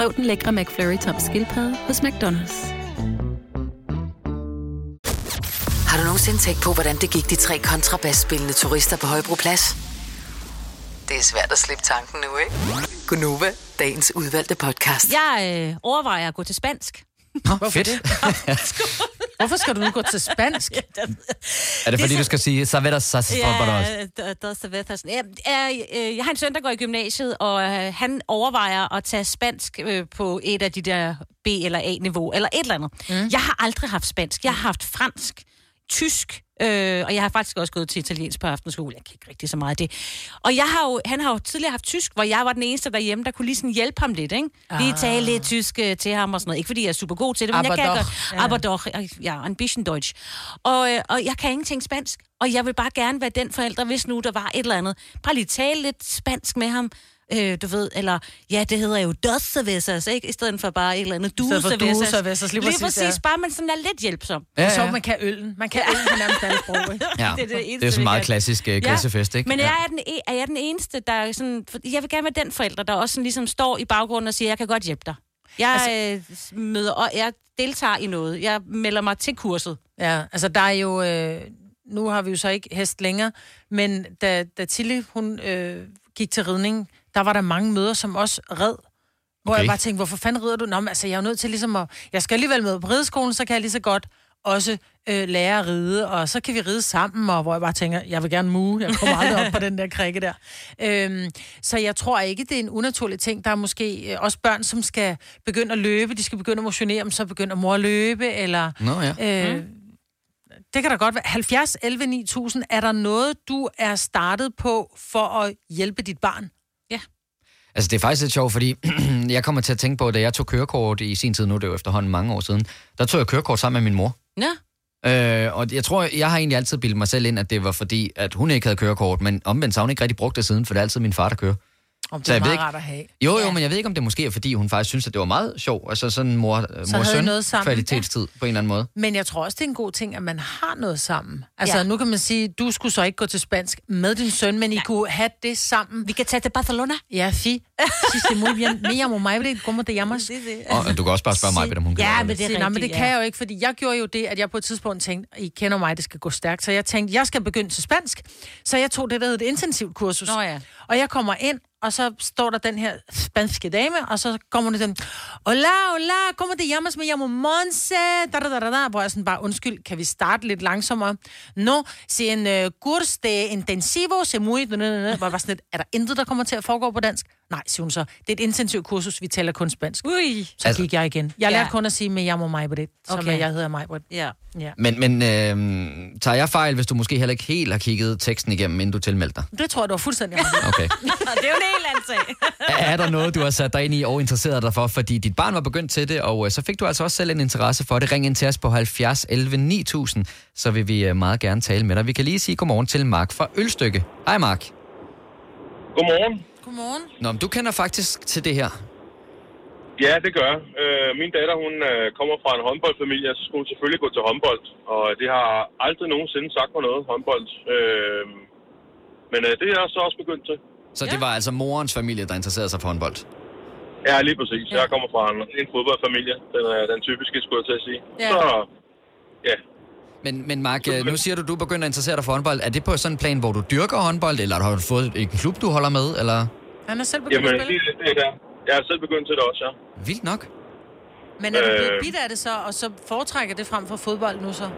Prøv den lækre McFlurry tom skildpadde hos McDonald's. Har du nogensinde tænkt på, hvordan det gik de tre kontrabasspillende turister på Højbroplads? Det er svært at slippe tanken nu, ikke? Gunova, dagens udvalgte podcast. Jeg øh, overvejer at gå til spansk. Nå, fedt. (laughs) Hvorfor skal du nu gå til spansk? (laughs) Er det fordi, du skal sige, så ved der så Ja, der, der, der, der, der, ja, jeg, øh, jeg har en søn, der går i gymnasiet, og øh, han overvejer at tage spansk øh, på et af de der B- eller A-niveau, eller et eller andet. Mm. Jeg har aldrig haft spansk. Jeg har haft fransk, tysk, øh, og jeg har faktisk også gået til italiensk på aftenskole. Jeg kan ikke rigtig så meget af det. Og jeg har jo, han har jo tidligere haft tysk, hvor jeg var den eneste derhjemme, der kunne lige sådan hjælpe ham lidt, ikke? Lige Ah. tale lidt tysk øh, til ham og sådan noget. Ikke fordi jeg er super god til det, men Aber jeg kan doch. godt. Ja. Aber doch. Ja, ein bisschen Deutsch. Og, øh, og jeg kan ingenting spansk. Og jeg vil bare gerne være den forælder, hvis nu der var et eller andet. Bare lige tale lidt spansk med ham. Øh, du ved, eller ja, det hedder jo dos cervezas, ikke? I stedet for bare et eller andet due cervezas. lige Lige præcis, præcis, ja. bare man sådan er lidt hjælpsom. Ja, ja. Så man kan øllen. Man kan øllen på nærmest alle sprog, ikke? (laughs) Ja, Det er det det, eneste, det er sådan meget klassisk uh, grisefest, ikke? Men ja. jeg er, den, e- er jeg den eneste, der er sådan... Jeg vil gerne være den forælder, der også sådan ligesom står i baggrunden og siger, jeg kan godt hjælpe dig. Jeg altså, øh, møder, og jeg deltager i noget. Jeg melder mig til kurset. Ja, altså der er jo... Øh, nu har vi jo så ikke hest længere, men da, da Tilly, hun øh, gik til ridning, der var der mange møder, som også red. Hvor Okay. jeg bare tænkte, hvorfor fanden rider du? Nå, men altså, jeg er jo nødt til ligesom at... Jeg skal alligevel med på rideskolen, så kan jeg lige så godt også øh, lære at ride, og så kan vi ride sammen, og hvor jeg bare tænker, jeg vil gerne mue, jeg kommer aldrig op på den der krikke der. Øhm, så jeg tror ikke, det er en unaturlig ting. Der er måske øh, også børn, som skal begynde at løbe, de skal begynde at motionere, men så begynder mor at løbe, eller... Nå ja. Øh, det kan da godt være. 70, 11, 9000, er der noget, du er startet på for at hjælpe dit barn? Altså, det er faktisk lidt sjovt, fordi (clears throat) jeg kommer til at tænke på, da jeg tog kørekort i sin tid, nu er det jo efterhånden mange år siden, der tog jeg kørekort sammen med min mor. Ja. Øh, og jeg tror, jeg har egentlig altid bildet mig selv ind, at det var fordi, at hun ikke havde kørekort, men omvendt så har hun ikke rigtig brugt det siden, for det er altid min far, der kører. Om det Så er meget ikke- rart at have. Jo, jo, men jeg ved ikke, om det måske er, fordi hun faktisk synes, at det var meget sjovt. Altså sådan mor, Så mor søn noget sammen, kvalitetstid på en eller anden måde. Men jeg tror også, det er en god ting, at man har noget sammen. Altså, Ja. ja. nu kan man sige, du skulle så ikke gå til spansk med din søn, men I kunne have det sammen. Vi kan tage til Barcelona. Ja, fi. Sí, sí, muy bien. Me llamo Maybrit. ¿Cómo te llamas? Og du kan også bare spørge mig, om hun kan Ja, men det, er Nej, men det kan jeg jo ikke, fordi jeg gjorde jo det, at jeg på et tidspunkt tænkte, I kender mig, det skal gå stærkt, så jeg tænkte, jeg skal begynde til spansk. Så jeg tog det, der hedder et intensivt kursus. Nå ja. Og jeg kommer ind, og så står der den her spanske dame, og så kommer hun den, hola, hola, ¿cómo te llamas? Me llamo Monse, da, da, da, da, da. Hvor jeg sådan bare, undskyld, kan vi starte lidt langsommere? No, se en uh, kurs de intensivo, se muy, da, da, da, da. Hvor jeg var sådan lidt, er der intet, der kommer til at foregå på dansk? Nej, siger hun så. Det er et intensivt kursus, vi taler kun spansk. Ui. Så altså, gik jeg igen. Jeg Ja. lærte kun at sige, med jeg må mig på det, som Okay. jeg hedder mig på det. Ja. ja. Men, men øh, tager jeg fejl, hvis du måske heller ikke helt har kigget teksten igennem, inden du tilmeldte dig? Det tror jeg, du var fuldstændig. Okay. (laughs) det er jo en helt anden sag. (laughs) Er der noget, du har sat dig ind i og interesseret dig for? Fordi dit barn var begyndt til det, og øh, så fik du altså også selv en interesse for det. Ring ind til os på 70 11 9000, så vil vi øh, meget gerne tale med dig. Vi kan lige sige godmorgen til Mark fra Ølstykke. Hej Mark. Godmorgen. Godmorgen. Nå, men du kender faktisk til det her. Ja, det gør jeg. øh, Min datter, hun øh, kommer fra en håndboldfamilie, så skulle hun selvfølgelig gå til håndbold. Og det har aldrig nogensinde sagt mig noget, håndbold. Øh, Men øh, det er jeg så også begyndt til. Så det var altså morens familie, der interesserede sig for håndbold? Ja, lige præcis. Jeg kommer fra en, en fodboldfamilie. Den er den typiske, skulle jeg til at sige. Ja. Så, ja. Men, men Mark, øh, nu siger du, du begynder at interessere dig for håndbold. Er det på sådan en plan, hvor du dyrker håndbold, eller har du fået en klub, du holder med, eller? Han er selv begyndt Jamen, at spille. det, det er der. Jeg er selv begyndt til det også, ja. Vildt nok. Men er du blevet Øh. bidt af det så, og så foretrækker det frem for fodbold nu så?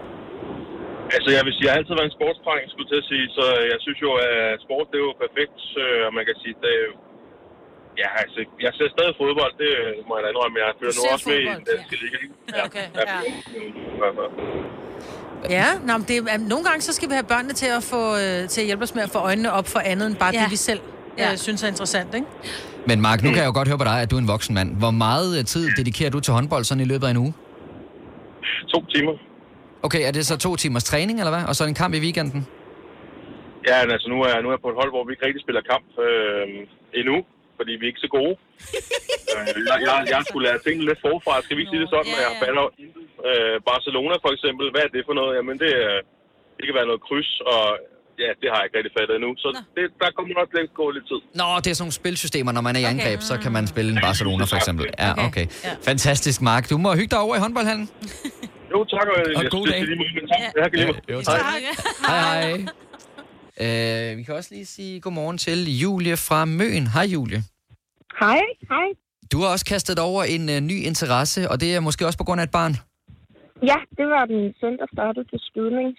Altså, jeg vil sige, jeg har altid været en sportsdreng, skulle jeg til at sige, så jeg synes jo, at sport, det er jo perfekt, øh, og man kan sige, det er jo... Ja, altså, jeg ser stadig fodbold, det må jeg da indrømme, jeg følger Du nu også med i fodbold, den danske liga. Ja, okay. Ja. Ja. Ja, nå, men det er, nogle gange så skal vi have børnene til at, få, øh, til at hjælpe os med at få øjnene op for andet end bare ja. Det, vi selv ja. øh, synes er interessant, ikke? Men Mark, nu kan jeg jo godt høre på dig, at du er en voksen mand. Hvor meget øh, tid dedikerer du til håndbold sådan i løbet af en uge? To timer. Okay, er det så to timers træning, eller hvad? Og så en kamp i weekenden? Ja, altså, nu er, nu er jeg på et hold, hvor vi ikke rigtig spiller kamp øh, endnu, fordi vi er ikke så gode. (laughs) Øh, jeg, jeg, jeg skulle lære tingene lidt forfra, skal vi ikke sige det sådan, at jeg falder intet. Øh, Barcelona for eksempel, hvad er det for noget? Jamen, det, er, det kan være noget kryds, og ja, det har jeg ikke rigtig fattet endnu. Så det, der kommer nok lidt gå lidt tid. Nå, det er sådan nogle spilsystemer, når man er i angreb, så kan man spille en Barcelona for eksempel. Ja, okay. Fantastisk, Mark. Du må hygge dig over i håndboldhallen. Jo, tak. Og, Og jeg god dag. tak. Ja, måde. Jo, tak. Hej, hej. Øh, vi kan også lige sige godmorgen til Julie fra Møn. Hej, Julie. Hej, hej. Du har også kastet over en uh, ny interesse, og det er måske også på grund af et barn. Ja, det var min søn, der startede til skydning.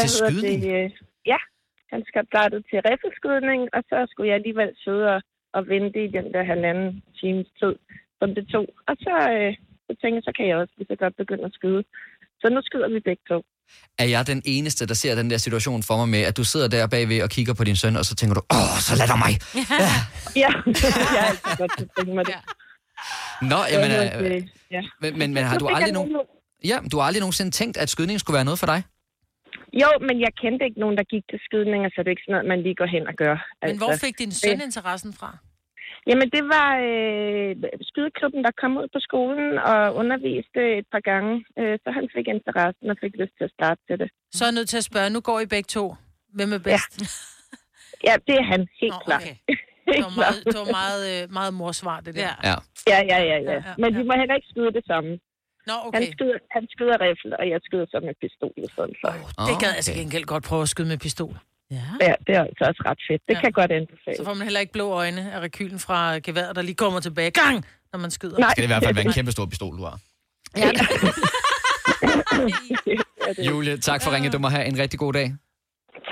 Til skydning? Det? øh, Ja, han skal startede til riffelskydning, og så skulle jeg alligevel sidde og, og vente i den der halvanden times tid, som det tog. Og så, øh, så tænkte jeg, så kan jeg også lige så godt begynde at skyde. Så nu skyder vi begge to. Er jeg den eneste, der ser den der situation for mig med, at du sidder der bagved og kigger på din søn, og så tænker du, åh, så lad dig mig. Ja, ja. (laughs) jeg har altid godt tænke mig det. Nå, jamen, øh, øh, ja. men, men, men har du aldrig nogen... Ja, du har aldrig nogensinde tænkt, at skydning skulle være noget for dig? Jo, men jeg kendte ikke nogen, der gik til skydninger, så det er ikke sådan noget, man lige går hen og gør. Men hvor fik din søn interessen fra? Jamen, det var øh, skydeklubben, der kom ud på skolen og underviste et par gange. Øh, så han fik interessen og fik lyst til at starte til det. Så er jeg nødt til at spørge, nu går I begge to. Hvem er bedst? Ja, Ja, det er han, helt Nå, klart. okay. Helt (laughs) Det var meget, det var meget, øh, meget morsvar, det der. Ja. Ja. Ja, ja, ja, ja. Ja, ja, Men de må heller ikke skyde det samme. Nå, Han okay. skyder, han skyder riffel, og jeg skyder så med pistol i stedet for. Det gad jeg til gengæld godt prøve at skyde med pistol. Ja. Ja, det er altså også ret fedt. Det Ja. kan godt anbefale. Så får man heller ikke blå øjne af rekylen fra geværet, der lige kommer tilbage. Gang! Når man skyder. Nej. Skal det i hvert fald være en kæmpe stor pistol, du har. Ja. (laughs) Julie, tak for ringet. Du må have en rigtig god dag.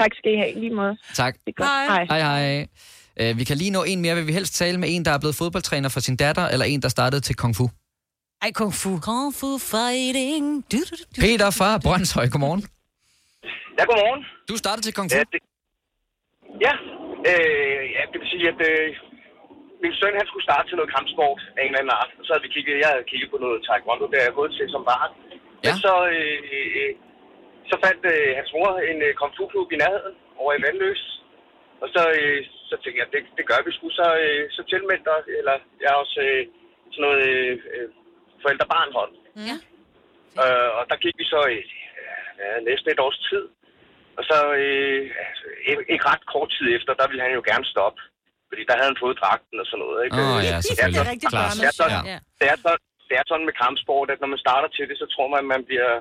Tak skal I have, lige måde. Tak. Det er godt. Hej, hej. Uh, vi kan lige nå en mere. Vil vi helst tale med en, der er blevet fodboldtræner for sin datter, eller en, der startede til Kung Fu? Ej, Kung Fu. Kung Fu fighting. Du, du, du. Peter fra Brøndshøj, godmorgen. Ja, godmorgen. Du startede til Kung Fu? Ja, det, ja, øh, ja det vil sige, at øh, min søn han skulle starte til noget kampsport af en eller anden art. Så havde vi kigget, jeg havde kigget på noget taekwondo, der er jeg gået til som barn. Ja. Men så, øh, øh, så fandt øh, hans mor en øh, kung fu klub i nærheden over i Vandløs. Og så, øh, så tænkte jeg, det, det gør vi sgu. Så, øh, så tilmeldte jeg, eller jeg er også øh, sådan noget øh, øh, forældre-barn-hold. Ja. Øh, og der gik vi så i ja, næsten et års tid. Og så øh, altså, ikke, ret kort tid efter, der ville han jo gerne stoppe. Fordi der havde han fået dragten og sådan noget. Ikke? Åh, ja, selvfølgelig. Det er, Rigtig barnet. det, er sådan, Ja. det, er sådan, det er sådan med kampsport, at når man starter til det, så tror man, at man bliver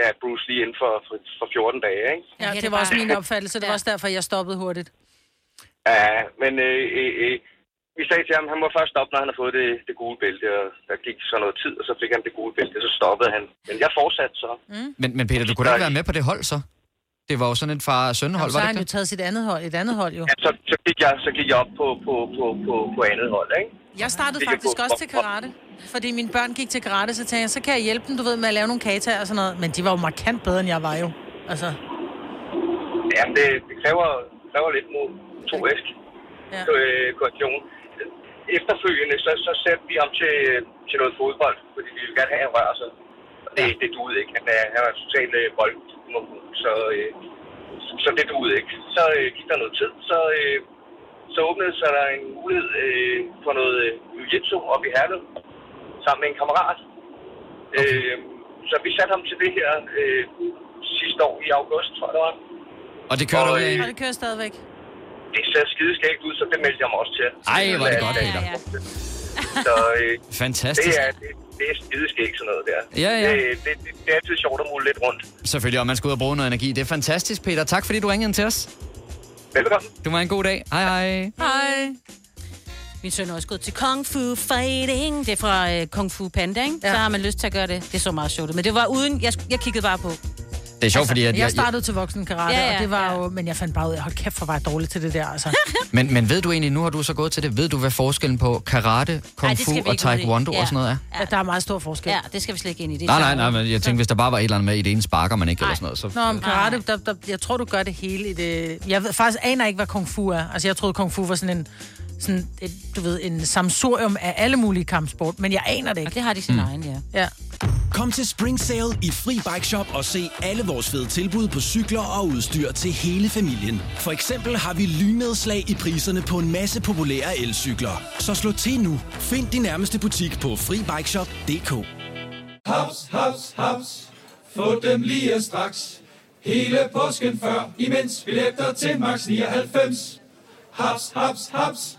ja, Bruce Lee inden for, for, for 14 dage. Ikke? Ja, det var også min opfattelse. Det var også derfor, jeg stoppede hurtigt. Ja, men øh, øh, øh, vi sagde til ham, at han må først stoppe, når han har fået det, det gule bælte. Og der gik så noget tid, og så fik han det gule bælte, så stoppede han. Men jeg fortsatte så. Mm. Men, men Peter, du kunne da ikke være med på det hold, så? Det var jo sådan et far-søn-hold, så var har det han jo ikke det? taget sit andet hold, et andet hold jo. Ja, så, så, gik jeg, så gik jeg op på, på, på, på, på andet hold, ikke? Jeg startede faktisk også til karate. Fordi mine børn gik til karate, så tænkte jeg, så kan jeg hjælpe dem, du ved, med at lave nogle kataer og sådan noget. Men de var jo markant bedre, end jeg var jo. Altså, Ja, det, det kræver, kræver lidt mod to væsk. Ja. Øh, koordination. Efterfølgende, så, så satte vi ham til, til noget fodbold, fordi vi ville gerne have, at han rører sig. Og det, det duede ikke. Han er, han er totalt øh, bold, så, øh, så det duede ikke. Så øh, gik der noget tid, så, øh, så åbnede sig der en mulighed øh, for noget øh, jiu-jitsu op i Herlev, sammen med en kammerat. Okay. Øh, så vi satte ham til det her øh, sidste år i august, tror jeg det var. Og det kører du Og, af? øh, og det kører stadigvæk. Det ser skideskægt ud, så det meldte jeg mig også til. Ej, hvor er det godt, Peter. Så øh, Fantastisk. det er, det, det er skideskægt sådan noget der. Ja, ja. Det, det, det, det er altid sjovt at mulle lidt rundt. Selvfølgelig, og man skal ud og bruge noget energi. Det er fantastisk, Peter. Tak fordi du ringede ind til os. Velkommen. Du må have en god dag. Hej, hej. Hej. Min søn er også gået til Kung Fu Fighting. Det er fra øh, Kung Fu Panda, ikke? Ja. Så har man lyst til at gøre det. Det så meget sjovt. Men det var uden... Jeg, jeg kiggede bare på. Det er sjovt, fordi... At Altså, Jeg startede til voksen karate, Ja, ja, og det var jo... Men jeg fandt bare ud af, hold kæft, for var jeg dårlig til det der, altså. (laughs) Men, men ved du egentlig, nu har du så gået til det, ved du, hvad forskellen på karate, kung Ej, fu og taekwondo Ja. og sådan noget er? Ja, der er meget stor forskel. Ja, det skal vi slet ikke ind i. Det Nej, nej, nej, men jeg tænkte, hvis der bare var et eller andet med i det ene sparker man ikke, eller sådan noget. Så... Nå, men karate, der, der, jeg tror, du gør det hele i det... Jeg ved, faktisk aner ikke, hvad kung fu er. Altså, jeg troede, kung fu var sådan en... Sådan et, du ved, en samsurium af alle mulige kampsport, men jeg aner det ikke. Og det har de sin mm. egen, ja. Ja. Kom til Spring Sale i Fri Bike Shop og se alle vores fede tilbud på cykler og udstyr til hele familien. For eksempel har vi lynedslag i priserne på en masse populære elcykler. Så slå til nu. Find din nærmeste butik på FriBikeShop.dk. Haps, haps, haps. Få dem lige straks. Hele påsken før, imens billetter til max 99. Haps, haps, haps.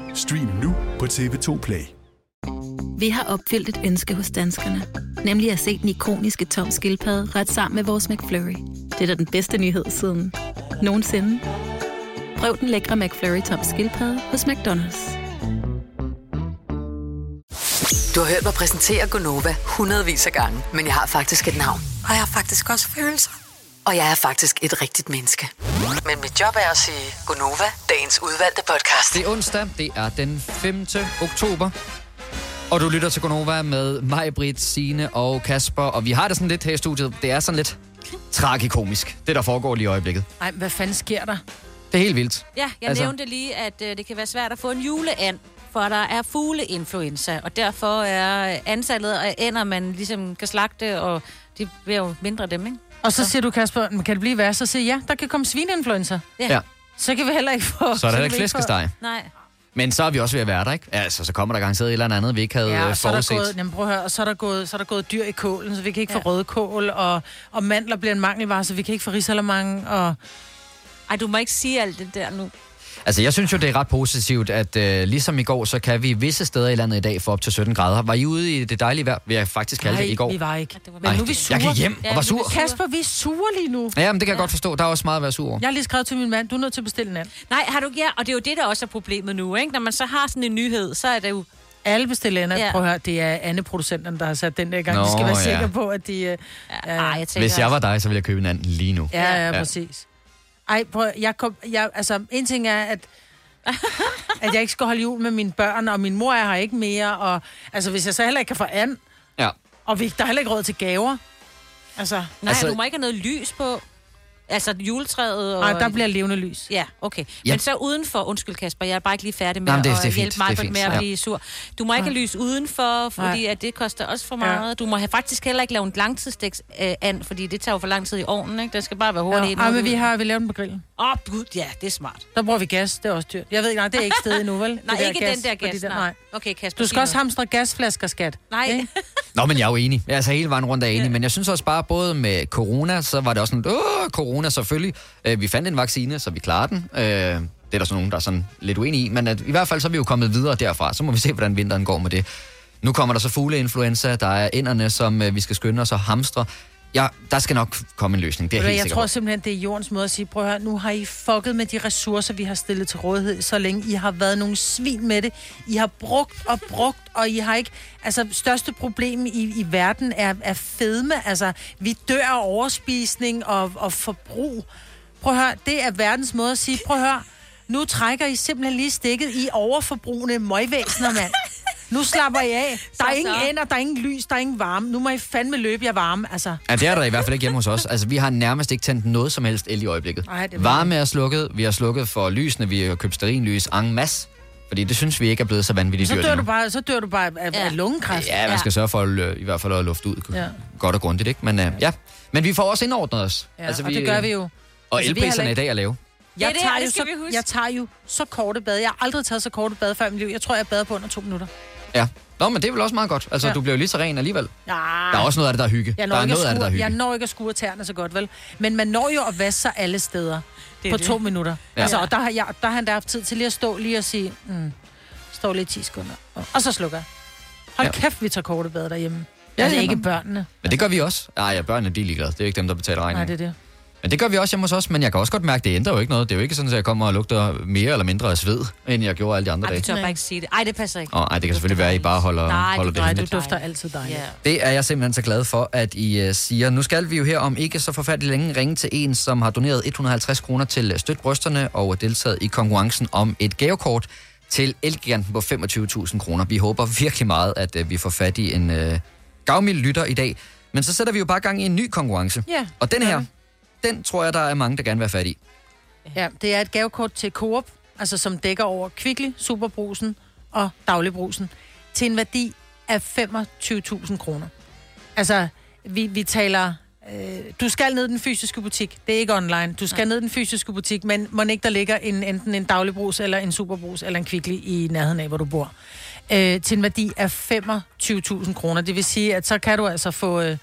Stream nu på TV2 Play. Vi har opfyldt et ønske hos danskerne. Nemlig at se den ikoniske tom skildpadde ret sammen med vores McFlurry. Det er da den bedste nyhed siden nogensinde. Prøv den lækre McFlurry tom skildpadde hos McDonald's. Du har hørt mig præsentere Gonova hundredvis af gange, men jeg har faktisk et navn. Og jeg har faktisk også følelser. Og jeg er faktisk et rigtigt menneske. Men mit job er at sige Gonova, dagens udvalgte podcast. Det er onsdag, det er den 5. oktober. Og du lytter til Gonova med mig, Britt, Signe og Kasper. Og vi har det sådan lidt her i studiet. Det er sådan lidt tragikomisk, det der foregår lige i øjeblikket. Ej, hvad fanden sker der? Det er helt vildt. Ja, jeg altså... nævnte lige, at øh, det kan være svært at få en juleand, for der er fugleinfluenza, og derfor er antallet af ænder, man ligesom kan slagte, og det bliver jo mindre dem, ikke? Og så siger du, Kasper, "Men kan det blive værre? Så siger jeg, ja, der kan komme svineinfluenza. Ja. Så kan vi heller ikke få... Så er der heller ikke flæskesteg. Nej. Men så er vi også ved at være der, ikke? Altså, så kommer der garanteret et eller andet, vi ikke havde Ja, ja, og så er, der forudset. gået, jamen, prøv at høre, og så er der gået, så er der gået dyr i kålen, så vi kan ikke ja. få røde kål, og, og mandler bliver en mangelvare, så vi kan ikke få risalamang, og... Ej, du må ikke sige alt det der nu. Altså, jeg synes jo, det er ret positivt, at øh, ligesom i går, så kan vi visse steder i landet i dag få op til 17 grader. Var I ude i det dejlige vejr, vil jeg faktisk kalde det i går? vi var ikke. Men Nej, nu er vi sure. jeg gik hjem og var sur. Kasper, vi er sure lige nu. Ja, men det kan jeg godt forstå. Der er også meget at være sur over. Jeg har lige skrevet til min mand, du er nødt til at bestille en anden. Nej, har du ja, og det er jo det, der også er problemet nu, ikke? Når man så har sådan en nyhed, så er det jo... Alle bestiller anden. Ja. Prøv at høre, det er andre producenterne, der har sat den der gang. Nå, de skal være ja. sikre på, at de... Øh, ja, Ej, jeg Hvis jeg var dig, så ville jeg købe en anden lige nu. Ja, ja, ja, præcis. Ej, prøv, jeg kom, jeg, altså, en ting er, at, (laughs) at jeg ikke skal holde jul med mine børn, og min mor er her ikke mere, og altså, hvis jeg så heller ikke kan få an, Ja. og vi, der er heller ikke råd til gaver, altså... Nej, altså, du må ikke have noget lys på. Altså juletræet og... Nej, der bliver levende lys. Ja, okay. Ja. Men så udenfor, undskyld Kasper, jeg er bare ikke lige færdig med Nej, men det er- det er at hjælpe det er mig med at ja. blive sur. Du må ikke have lys udenfor, fordi Nej. at det koster også for Ja. meget. Du må have faktisk heller ikke lave en langtidsstæks øh, an, fordi det tager jo for lang tid i ovnen, ikke? Det skal bare være hurtigt. Ja, ej, men vi har vi lavet den på grillen. Åh, oh, gud, ja, det er smart. Der bruger vi gas, det er også dyrt. Jeg ved ikke, nej, det er ikke stedet endnu, vel? (laughs) Nej, ikke den der gas, der- nej. Okay, Kasper, Du skal også hamstre gasflasker, skat. Nej. Ikke? (laughs) Nå, men jeg er jo enig. Altså hele vejen rundt er jeg enig. Men jeg synes også bare, både med corona, så var det også sådan, åh, corona selvfølgelig. Øh, vi fandt en vaccine, så vi klarer den. Øh, det er der så nogen, der er sådan lidt uenige i. Men at, i hvert fald så er vi jo kommet videre derfra. Så må vi (laughs) se, hvordan vinteren går med det. Nu kommer der så fugleinfluenza. Der er inderne, som øh, vi skal skynde os og hamstre. Ja, der skal nok komme en løsning. Det er jeg helt jeg tror på. simpelthen, det er jordens måde at sige, prøv at høre, nu har I fucket med de ressourcer, vi har stillet til rådighed så længe. I har været nogle svin med det. I har brugt og brugt, og I har ikke... Altså, største problem i, i verden er, er fedme. Altså, vi dør af overspisning og, og forbrug. Prøv at høre, det er verdens måde at sige, prøv at høre, nu trækker I simpelthen lige stikket i overforbrugende møgvæsener, mand. Nu slapper I af. (laughs) Der er ingen ender, der er ingen lys, der er ingen varme. Nu må I fandme løbe jer varme, altså. Ja, det er der i hvert fald ikke hjemme hos os. Altså, vi har nærmest ikke tændt noget som helst el i øjeblikket. Ej, det Varme er slukket, vi har slukket for lysene, vi har købt stearinlys en masse. Fordi det synes vi ikke er blevet så vanvittigt Så dyrt dør, du bare, så dør du bare af, af, af lungekræft. Ja, man skal sørge for at, øh, i hvert fald at lufte ud Ja. godt og grundigt, ikke? Men øh, ja, men vi får også indordnet os. Ja, altså, og det gør vi jo. Og Altså, vi elpriserne i dag er lave. Jeg, det er, tager det jo så, vi jeg tager jo så korte bad. Jeg har aldrig taget så korte bad før i mit liv. Jeg tror, jeg bader på under to minutter. Ja. Nå, men det er vel også meget godt. Altså, Ja. du bliver jo lige så ren alligevel. Ja. Der er også noget af det, der er hygge. Jeg der når, er ikke noget at af det, der er skure, hygge. jeg når ikke at skure tæerne så godt, vel? Men man når jo at vaske sig alle steder Det er på det. to minutter. Ja. Altså, og der har, jeg, der har han da haft tid til lige at stå lige og sige, mm, står lige 10 sekunder. Og så slukker jeg. Hold Ja. kæft, vi tager korte bad derhjemme. Ja, Ja, altså ja, ikke nå. børnene. Men det gør vi også. Nej, ja, børnene de er ligeglade. Det er ikke dem, der betaler Nej, regningen. det er det. Men det gør vi også hjemme hos os, men jeg kan også godt mærke, at det ændrer jo ikke noget. Det er jo ikke sådan, at jeg kommer og lugter mere eller mindre af sved, end jeg gjorde alle de andre Ej, dage. tør bare ikke sige det. Ej, det passer ikke. Åh, ej, det kan selvfølgelig være, at I bare holder, Nej, holder det, det Nej, du dufter altid dejligt. Ja. Det er jeg simpelthen så glad for, at I uh, siger. Nu skal vi jo her om ikke så forfærdeligt længe ringe til en, som har doneret 150 kroner til Støt Brysterne og deltaget i konkurrencen om et gavekort til Elgiganten på 25.000 kroner. Vi håber virkelig meget, at uh, vi får fat i en uh, gavmild lytter i dag. Men så sætter vi jo bare gang i en ny konkurrence. Ja, Og den her. Den tror jeg, der er mange, der gerne vil have fat i. Ja, det er et gavekort til Coop, altså som dækker over Kvickly, Superbrusen og Dagligbrusen, til en værdi af 25.000 kroner. Altså, vi, vi taler... Øh, du skal ned i den fysiske butik. Det er ikke online. Du skal ned i den fysiske butik, men må ikke der ligger en, enten en dagligbrus, eller en superbrus, eller en Kvickly i nærheden af, hvor du bor. Øh, til en værdi af 25.000 kroner. Det vil sige, at så kan du altså få... Øh,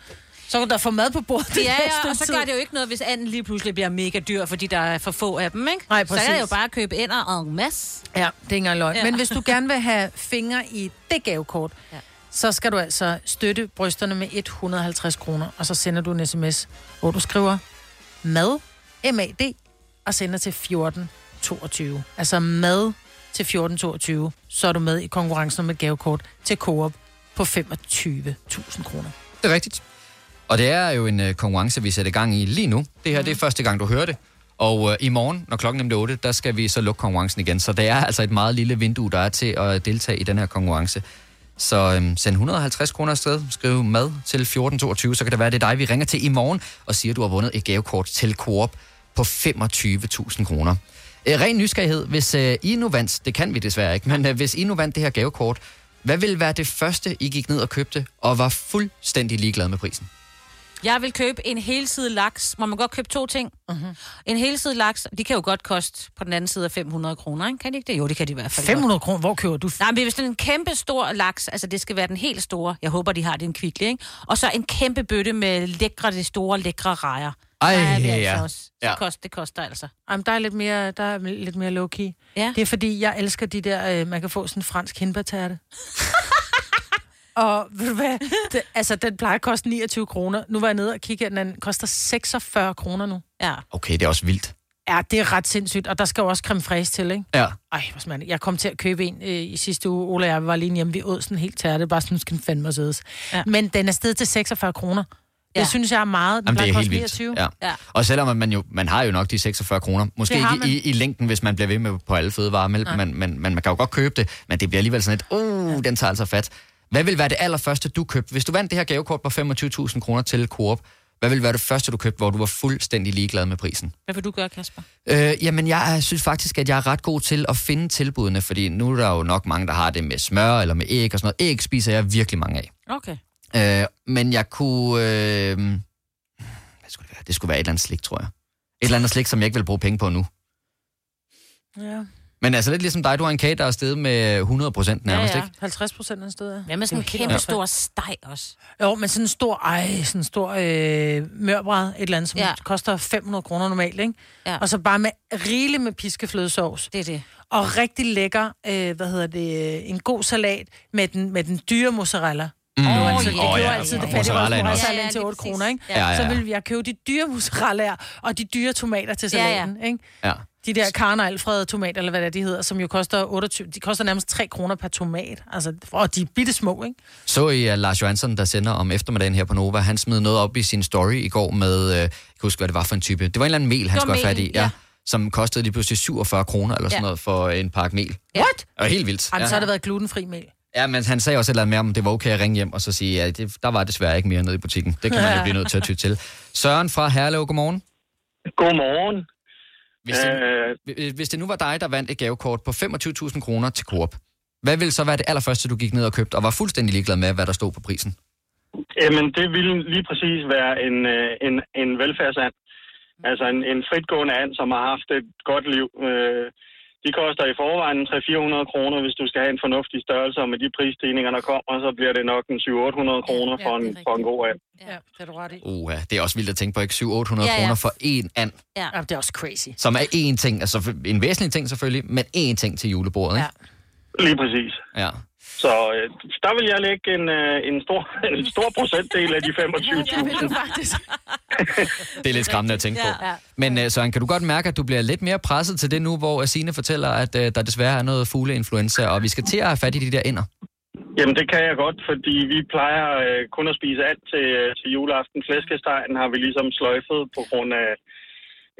så kan du da få mad på bordet. det Ja, ja, og så gør det jo ikke noget, hvis anden lige pludselig bliver mega dyr, fordi der er for få af dem, ikke? Nej, Så kan jeg jo præcis. bare købe ender og en masse. Ja, det er ikke engang løgn. Ja. Men hvis du gerne vil have fingre i det gavekort, Ja. så skal du altså støtte brysterne med 150 kroner, og så sender du en sms, hvor du skriver mad, M-A-D, og sender til 1422. Altså mad til 1422, så er du med i konkurrencen om et gavekort til Coop på 25.000 kroner. Det er rigtigt. Og det er jo en øh, konkurrence, vi sætter gang i lige nu. Det her, det er første gang, du hører det. Og øh, i morgen, når klokken nemlig 8, der skal vi så lukke konkurrencen igen. Så det er altså et meget lille vindue, der er til at deltage i den her konkurrence. Så øhm, send 150 kroner afsted, skriv mad til 1422, så kan det være, det er dig, vi ringer til i morgen og siger, at du har vundet et gavekort til Coop på 25.000 kroner. Øh, ren nysgerrighed, hvis øh, I nu vandt, det kan vi desværre ikke, men øh, hvis I nu vandt det her gavekort, hvad ville være det første, I gik ned og købte, og var fuldstændig ligeglade med prisen? Jeg vil købe en helside laks. Må man godt købe to ting? Uh-huh. En helside laks, de kan jo godt koste på den anden side af 500 kroner, ikke? Kan de ikke det? Jo, det kan de i hvert fald 500 kroner, hvor køber du? Nej, men hvis det er en kæmpe stor laks, altså det skal være den helt store, jeg håber, de har det en kvikle, ikke? Og så en kæmpe bøtte med lækre, det store, lækre rejer. Ej, ja. altså også. Det, Ja. koster, det koster altså. Jamen, der er lidt mere, der er lidt mere low-key. Ja. Det er fordi, jeg elsker de der, øh, man kan få sådan en fransk hindbærtærte. (laughs) og ved du hvad, det, altså den plejer at koste 29 kroner. Nu var jeg nede og kigge, at den koster 46 kroner nu. Ja. Okay, det er også vildt. Ja, det er ret sindssygt, og der skal jo også creme fraiche til, ikke? Ja. Ej, hvor smart. Jeg kom til at købe en øh, i sidste uge. Ola og jeg var lige hjemme, vi åd sådan en helt tærte, bare sådan, skal den fandme siddes. Ja. Men den er stedet til 46 kroner. Det Ja. synes jeg er meget. Den Jamen, det er helt koste vildt. 29. Ja. Og selvom at man jo man har jo nok de 46 kroner, måske Det ikke man. i, i, længden, hvis man bliver ved med på alle fødevarer, men, men, men, man kan jo godt købe det, men det bliver alligevel sådan et, uh, den tager altså fat. Hvad vil være det allerførste, du købte? Hvis du vandt det her gavekort på 25.000 kroner til Coop, hvad vil være det første, du købte, hvor du var fuldstændig ligeglad med prisen? Hvad vil du gøre, Kasper? Øh, jamen, jeg synes faktisk, at jeg er ret god til at finde tilbudene, fordi nu er der jo nok mange, der har det med smør eller med æg og sådan noget. Æg spiser jeg virkelig mange af. Okay. Øh, men jeg kunne... Øh, hvad skulle det være? Det skulle være et eller andet slik, tror jeg. Et eller andet slik, som jeg ikke vil bruge penge på nu. Ja. Men altså lidt ligesom dig, du har en kage, der er steget med 100 procent nærmest, ikke? 50 procent af sted. Hvad med sådan en Det kæmpe helt stor steg også? Jo, men sådan en stor, ej, sådan en stor øh, mørbræd, et eller andet, som Ja. ja. koster 500 kroner normalt, ikke? Ja. Og så bare med rigeligt med piskeflødesovs. Det er det. Og rigtig lækker, øh, hvad hedder det, øh, en god salat med den, med den dyre mozzarella. Mm. Det altid, ja. jeg Åh, køber ja. altid det fattige også. restaurant Ja, ja, til lige 8 kroner, ikke? Ja, ja, ja. Så vil jeg købe de dyre mozzarellaer og de dyre tomater til Ja, ja. salaten, ikke? Ja. De der Karne Alfred tomater, eller hvad det er, de hedder, som jo koster 28, de koster nærmest 3 kroner per tomat. Altså, og de er bitte små, ikke? Så I uh, Lars Johansson, der sender om eftermiddagen her på Nova, han smed noget op i sin story i går med, uh, jeg kan huske, hvad det var for en type. Det var en eller anden mel, han skulle have fat i, ja. ja. som kostede lige pludselig 47 kroner eller sådan Ja. noget for en pakke mel. What? Det var helt vildt. Jamen, ja. så har det været glutenfri mel. Ja, men han sagde også et eller andet mere om, det var okay at ringe hjem og så sige, at det, der var desværre ikke mere nede i butikken. Det kan man jo blive nødt til at ty til. (laughs) Søren fra Herlev, godmorgen. Godmorgen. Hvis det, øh... hvis det nu var dig, der vandt et gavekort på 25.000 kroner til Coop, hvad ville så være det allerførste, du gik ned og købte, og var fuldstændig ligeglad med, hvad der stod på prisen? Jamen, det ville lige præcis være en, øh, en, en velfærdsand. Altså en, en fritgående and, som har haft et godt liv. Øh, de koster i forvejen 300-400 kroner, hvis du skal have en fornuftig størrelse, og med de prisstigninger, der kommer, så bliver det nok en 700-800 kroner for, en, for en god and. Ja, det er du ret i. Uh, det er også vildt at tænke på, ikke? 700-800 Ja, ja. kroner for én and, Ja. Jamen, det er også crazy. som er én ting, altså en væsentlig ting selvfølgelig, men én ting til julebordet, ikke? Lige præcis. Ja. Så øh, der vil jeg lægge en, øh, en, stor, (laughs) en stor procentdel af de 25.000. faktisk. (laughs) Det er lidt skræmmende at tænke på. Ja. Men uh, Søren, kan du godt mærke, at du bliver lidt mere presset til det nu, hvor Signe fortæller, at uh, der desværre er noget fugleinfluenza, og vi skal til at have fat i de der ender? Jamen, det kan jeg godt, fordi vi plejer øh, kun at spise alt til, øh, til juleaften. Flæskestegen har vi ligesom sløjfet på grund af,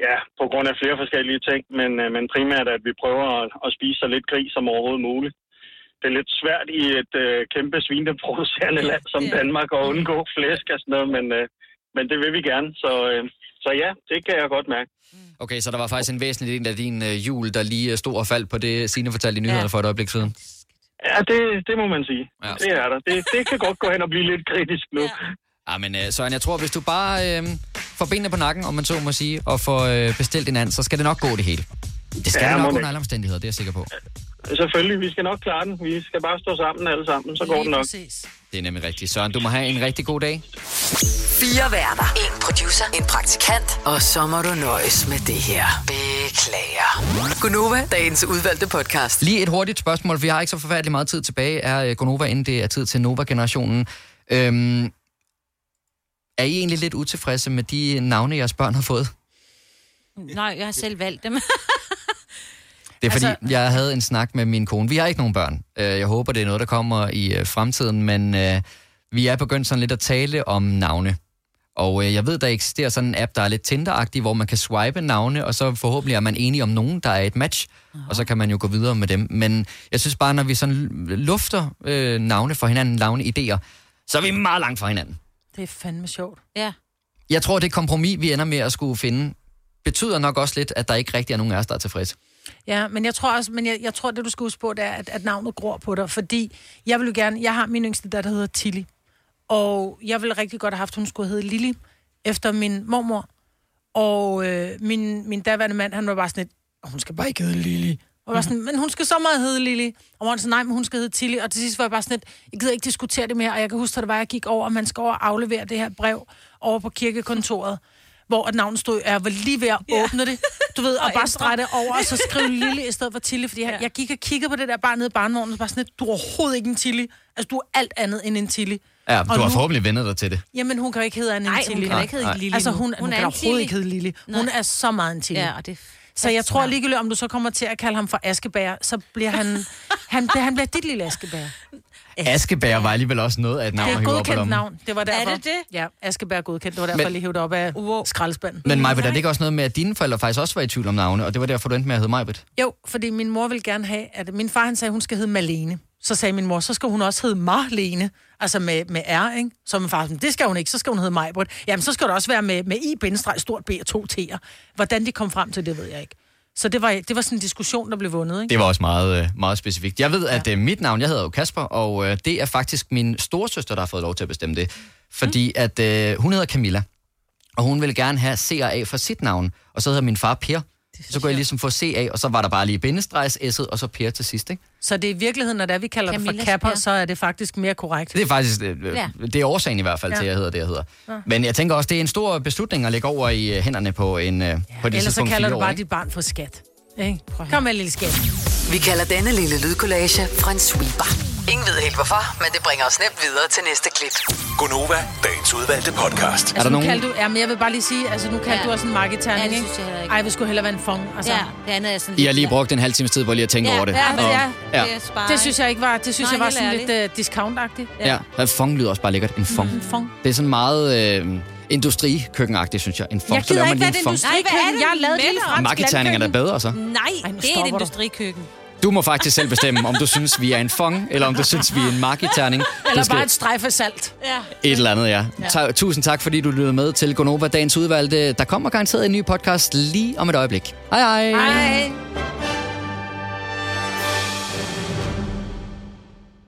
ja, på grund af flere forskellige ting, men, øh, men primært, at vi prøver at, at spise så lidt gris som overhovedet muligt. Det er lidt svært i et øh, kæmpe svineproducerende land som Danmark at undgå flæsk og sådan noget, men, øh, men det vil vi gerne, så, øh, så ja, det kan jeg godt mærke. Okay, så der var faktisk en væsentlig del af din uh, jul, der lige uh, stod og faldt på det, Signe fortalte i nyhederne ja. for et øjeblik siden. Ja, det, det må man sige. Ja. Det er der. Det, det kan godt gå hen og blive lidt kritisk nu. Ja. Ja, men uh, Søren, jeg tror, hvis du bare uh, får benene på nakken, om man så må sige, og får uh, bestilt en and, så skal det nok gå det hele. Det skal Ja, det nok under alle omstændigheder, det er jeg sikker på. Selvfølgelig, vi skal nok klare den. Vi skal bare stå sammen alle sammen, så går det nok. Det er nemlig rigtigt. Søren, du må have en rigtig god dag. Fire værter. En producer. En praktikant. Og så må du nøjes med det her. Beklager. Gunova, dagens udvalgte podcast. Lige et hurtigt spørgsmål, for vi har ikke så forfærdelig meget tid tilbage, er uh, Gonova, inden det er tid til Nova-generationen. Øhm, er I egentlig lidt utilfredse med de navne, jeres børn har fået? Nej, jeg har selv valgt dem. (laughs) Det er fordi, Altså- altså... jeg havde en snak med min kone. Vi har ikke nogen børn. Øh, Jeg håber, det er noget, der kommer i øh, fremtiden, men øh, vi er begyndt sådan lidt at tale om navne. Og øh, jeg ved, der eksisterer sådan en app, der er lidt Tinder-agtig, hvor man kan swipe navne, og så forhåbentlig er man enige om nogen, der er et match, og så kan man jo gå videre med dem. Men jeg synes bare, når vi sådan lufter øh, navne for hinanden, navne idéer, så er vi meget langt fra hinanden. Det er fandme sjovt. Ja. Jeg tror, det kompromis, vi ender med at skulle finde, betyder nok også lidt, at der ikke rigtig er nogen af os, der er tilfredse. Ja, men jeg tror også, men jeg, jeg tror, det du skal huske på, det er, at, at navnet gror på dig, fordi jeg vil gerne, jeg har min yngste datter, der hedder Tilly, og jeg ville rigtig godt have haft, hun skulle hedde Lili, efter min mormor. Og øh, min, min daværende mand, han var bare sådan lidt, "Åh, hun skal bare ikke hedde Lili. Og var sådan, men hun skal så meget hedde Lili. Og hun var sådan, nej, men hun skal hedde Tilly. Og til sidst var jeg bare sådan lidt, jeg gider ikke diskutere det mere. Og jeg kan huske, at det var, jeg gik over, og man skal over og aflevere det her brev over på kirkekontoret hvor et navn stod, jeg var lige ved at åbne det, du ved, (laughs) og, Og bare strege det over, og så skrive Lille (laughs) i stedet for Tilly, fordi jeg, jeg gik og kiggede på det der barn nede i barnevognen, og bare sådan lidt, du er overhovedet ikke en Tilly. Altså, du er alt andet end en Tilly. Ja, Og du har nu- forhåbentlig vendt dig til det. Jamen, hun kan jo ikke hedde andet Nej, end hun Tilly. kan da ikke hedde. Lili Altså, hun, hun, Hun er kan overhovedet ikke hedde Lili. Hun Nej. er så meget en Tilly. Ja, og det så jeg tror ligegyldigt, om du så kommer til at kalde ham for Askebær, så bliver han... (laughs) han, det, han bliver dit lille Askebær. Askebær var alligevel også noget af et navn Det er at et hive op på godkendt lommen. navn. Det var derfor. Er det det? Ja, Askebær er godkendt. Det var derfor, Men- jeg lige hævde op af wow. skraldespanden. Men Maja, der ligger også noget med, at dine forældre faktisk også var i tvivl om navne, og det var derfor, du endte med at hedde Majbrit. Jo, fordi min mor ville gerne have, at min far han sagde, at hun skal hedde Malene. Så sagde min mor, så skal hun også hedde Marlene, altså med, med R, ikke? Så min far sagde, det skal hun ikke, så skal hun hedde Majbrit. Jamen, så skal det også være med, med I, bindestreg, stort B og to T'er. Hvordan de kom frem til det, ved jeg ikke. Så det var, det var sådan en diskussion, der blev vundet, ikke? Det var også meget, øh, meget specifikt. Jeg ved, at øh, mit navn, jeg hedder jo Kasper, og øh, det er faktisk min storesøster, der har fået lov til at bestemme det. Fordi at øh, hun hedder Camilla, og hun ville gerne have C og A for sit navn, og så hedder min far Per. Så kunne jeg ligesom få CA, og så var der bare lige bindestregs, S'et, og så Per til sidst, ikke? Så det er i virkeligheden, når det er, vi kalder det Camillas for kapper, Per. så er det faktisk mere korrekt. Det er faktisk, øh, Ja. ja. det er årsagen i hvert fald til, Ja. at jeg hedder det, jeg hedder. Ja. Men jeg tænker også, det er en stor beslutning at lægge over i øh, hænderne på en, øh, på det Ellers så kalder du år, bare ikke? dit barn for skat. Ikke? Kom med, lille skat. Vi kalder denne lille lydkollage Frans sweeper. Ingen ved helt hvorfor, men det bringer os nemt videre til næste klip. Gonova, dagens udvalgte podcast. Altså, nu kaldte du, ja, men jeg vil bare lige sige, altså nu kaldte Ja. du også en marketerning, Ja, det synes jeg heller ikke. Ej, vi skulle hellere være en fong. Altså. Ja, det andet er sådan I har lige brugt en halv times tid på lige at tænke Ja, over det. ja, Og- ja, ja. det er. Det synes jeg ikke var, det synes Nej, jeg var sådan lidt uh, discount-agtigt. Ja, ja fong lyder også bare lækkert. En fong. En fong. Det er sådan meget øh, industrikøkkenagtigt, synes jeg. En fong, Jeg så laver gider man ikke lige være en et fong. industrikøkken. Jeg har lavet et lille fransk Marketerninger er da bedre, så. Nej, nu det er et industrikøkken. Du må faktisk selv bestemme, om du synes, vi er en fong, eller om du synes, vi er en marketerning. Eller skal- bare et strejf af salt. Ja. Et eller andet, ja. Ta- tusind tak, fordi du lyttede med til Gonova Dagens Udvalgte. Der kommer garanteret en ny podcast lige om et øjeblik. Hej hej. Hej.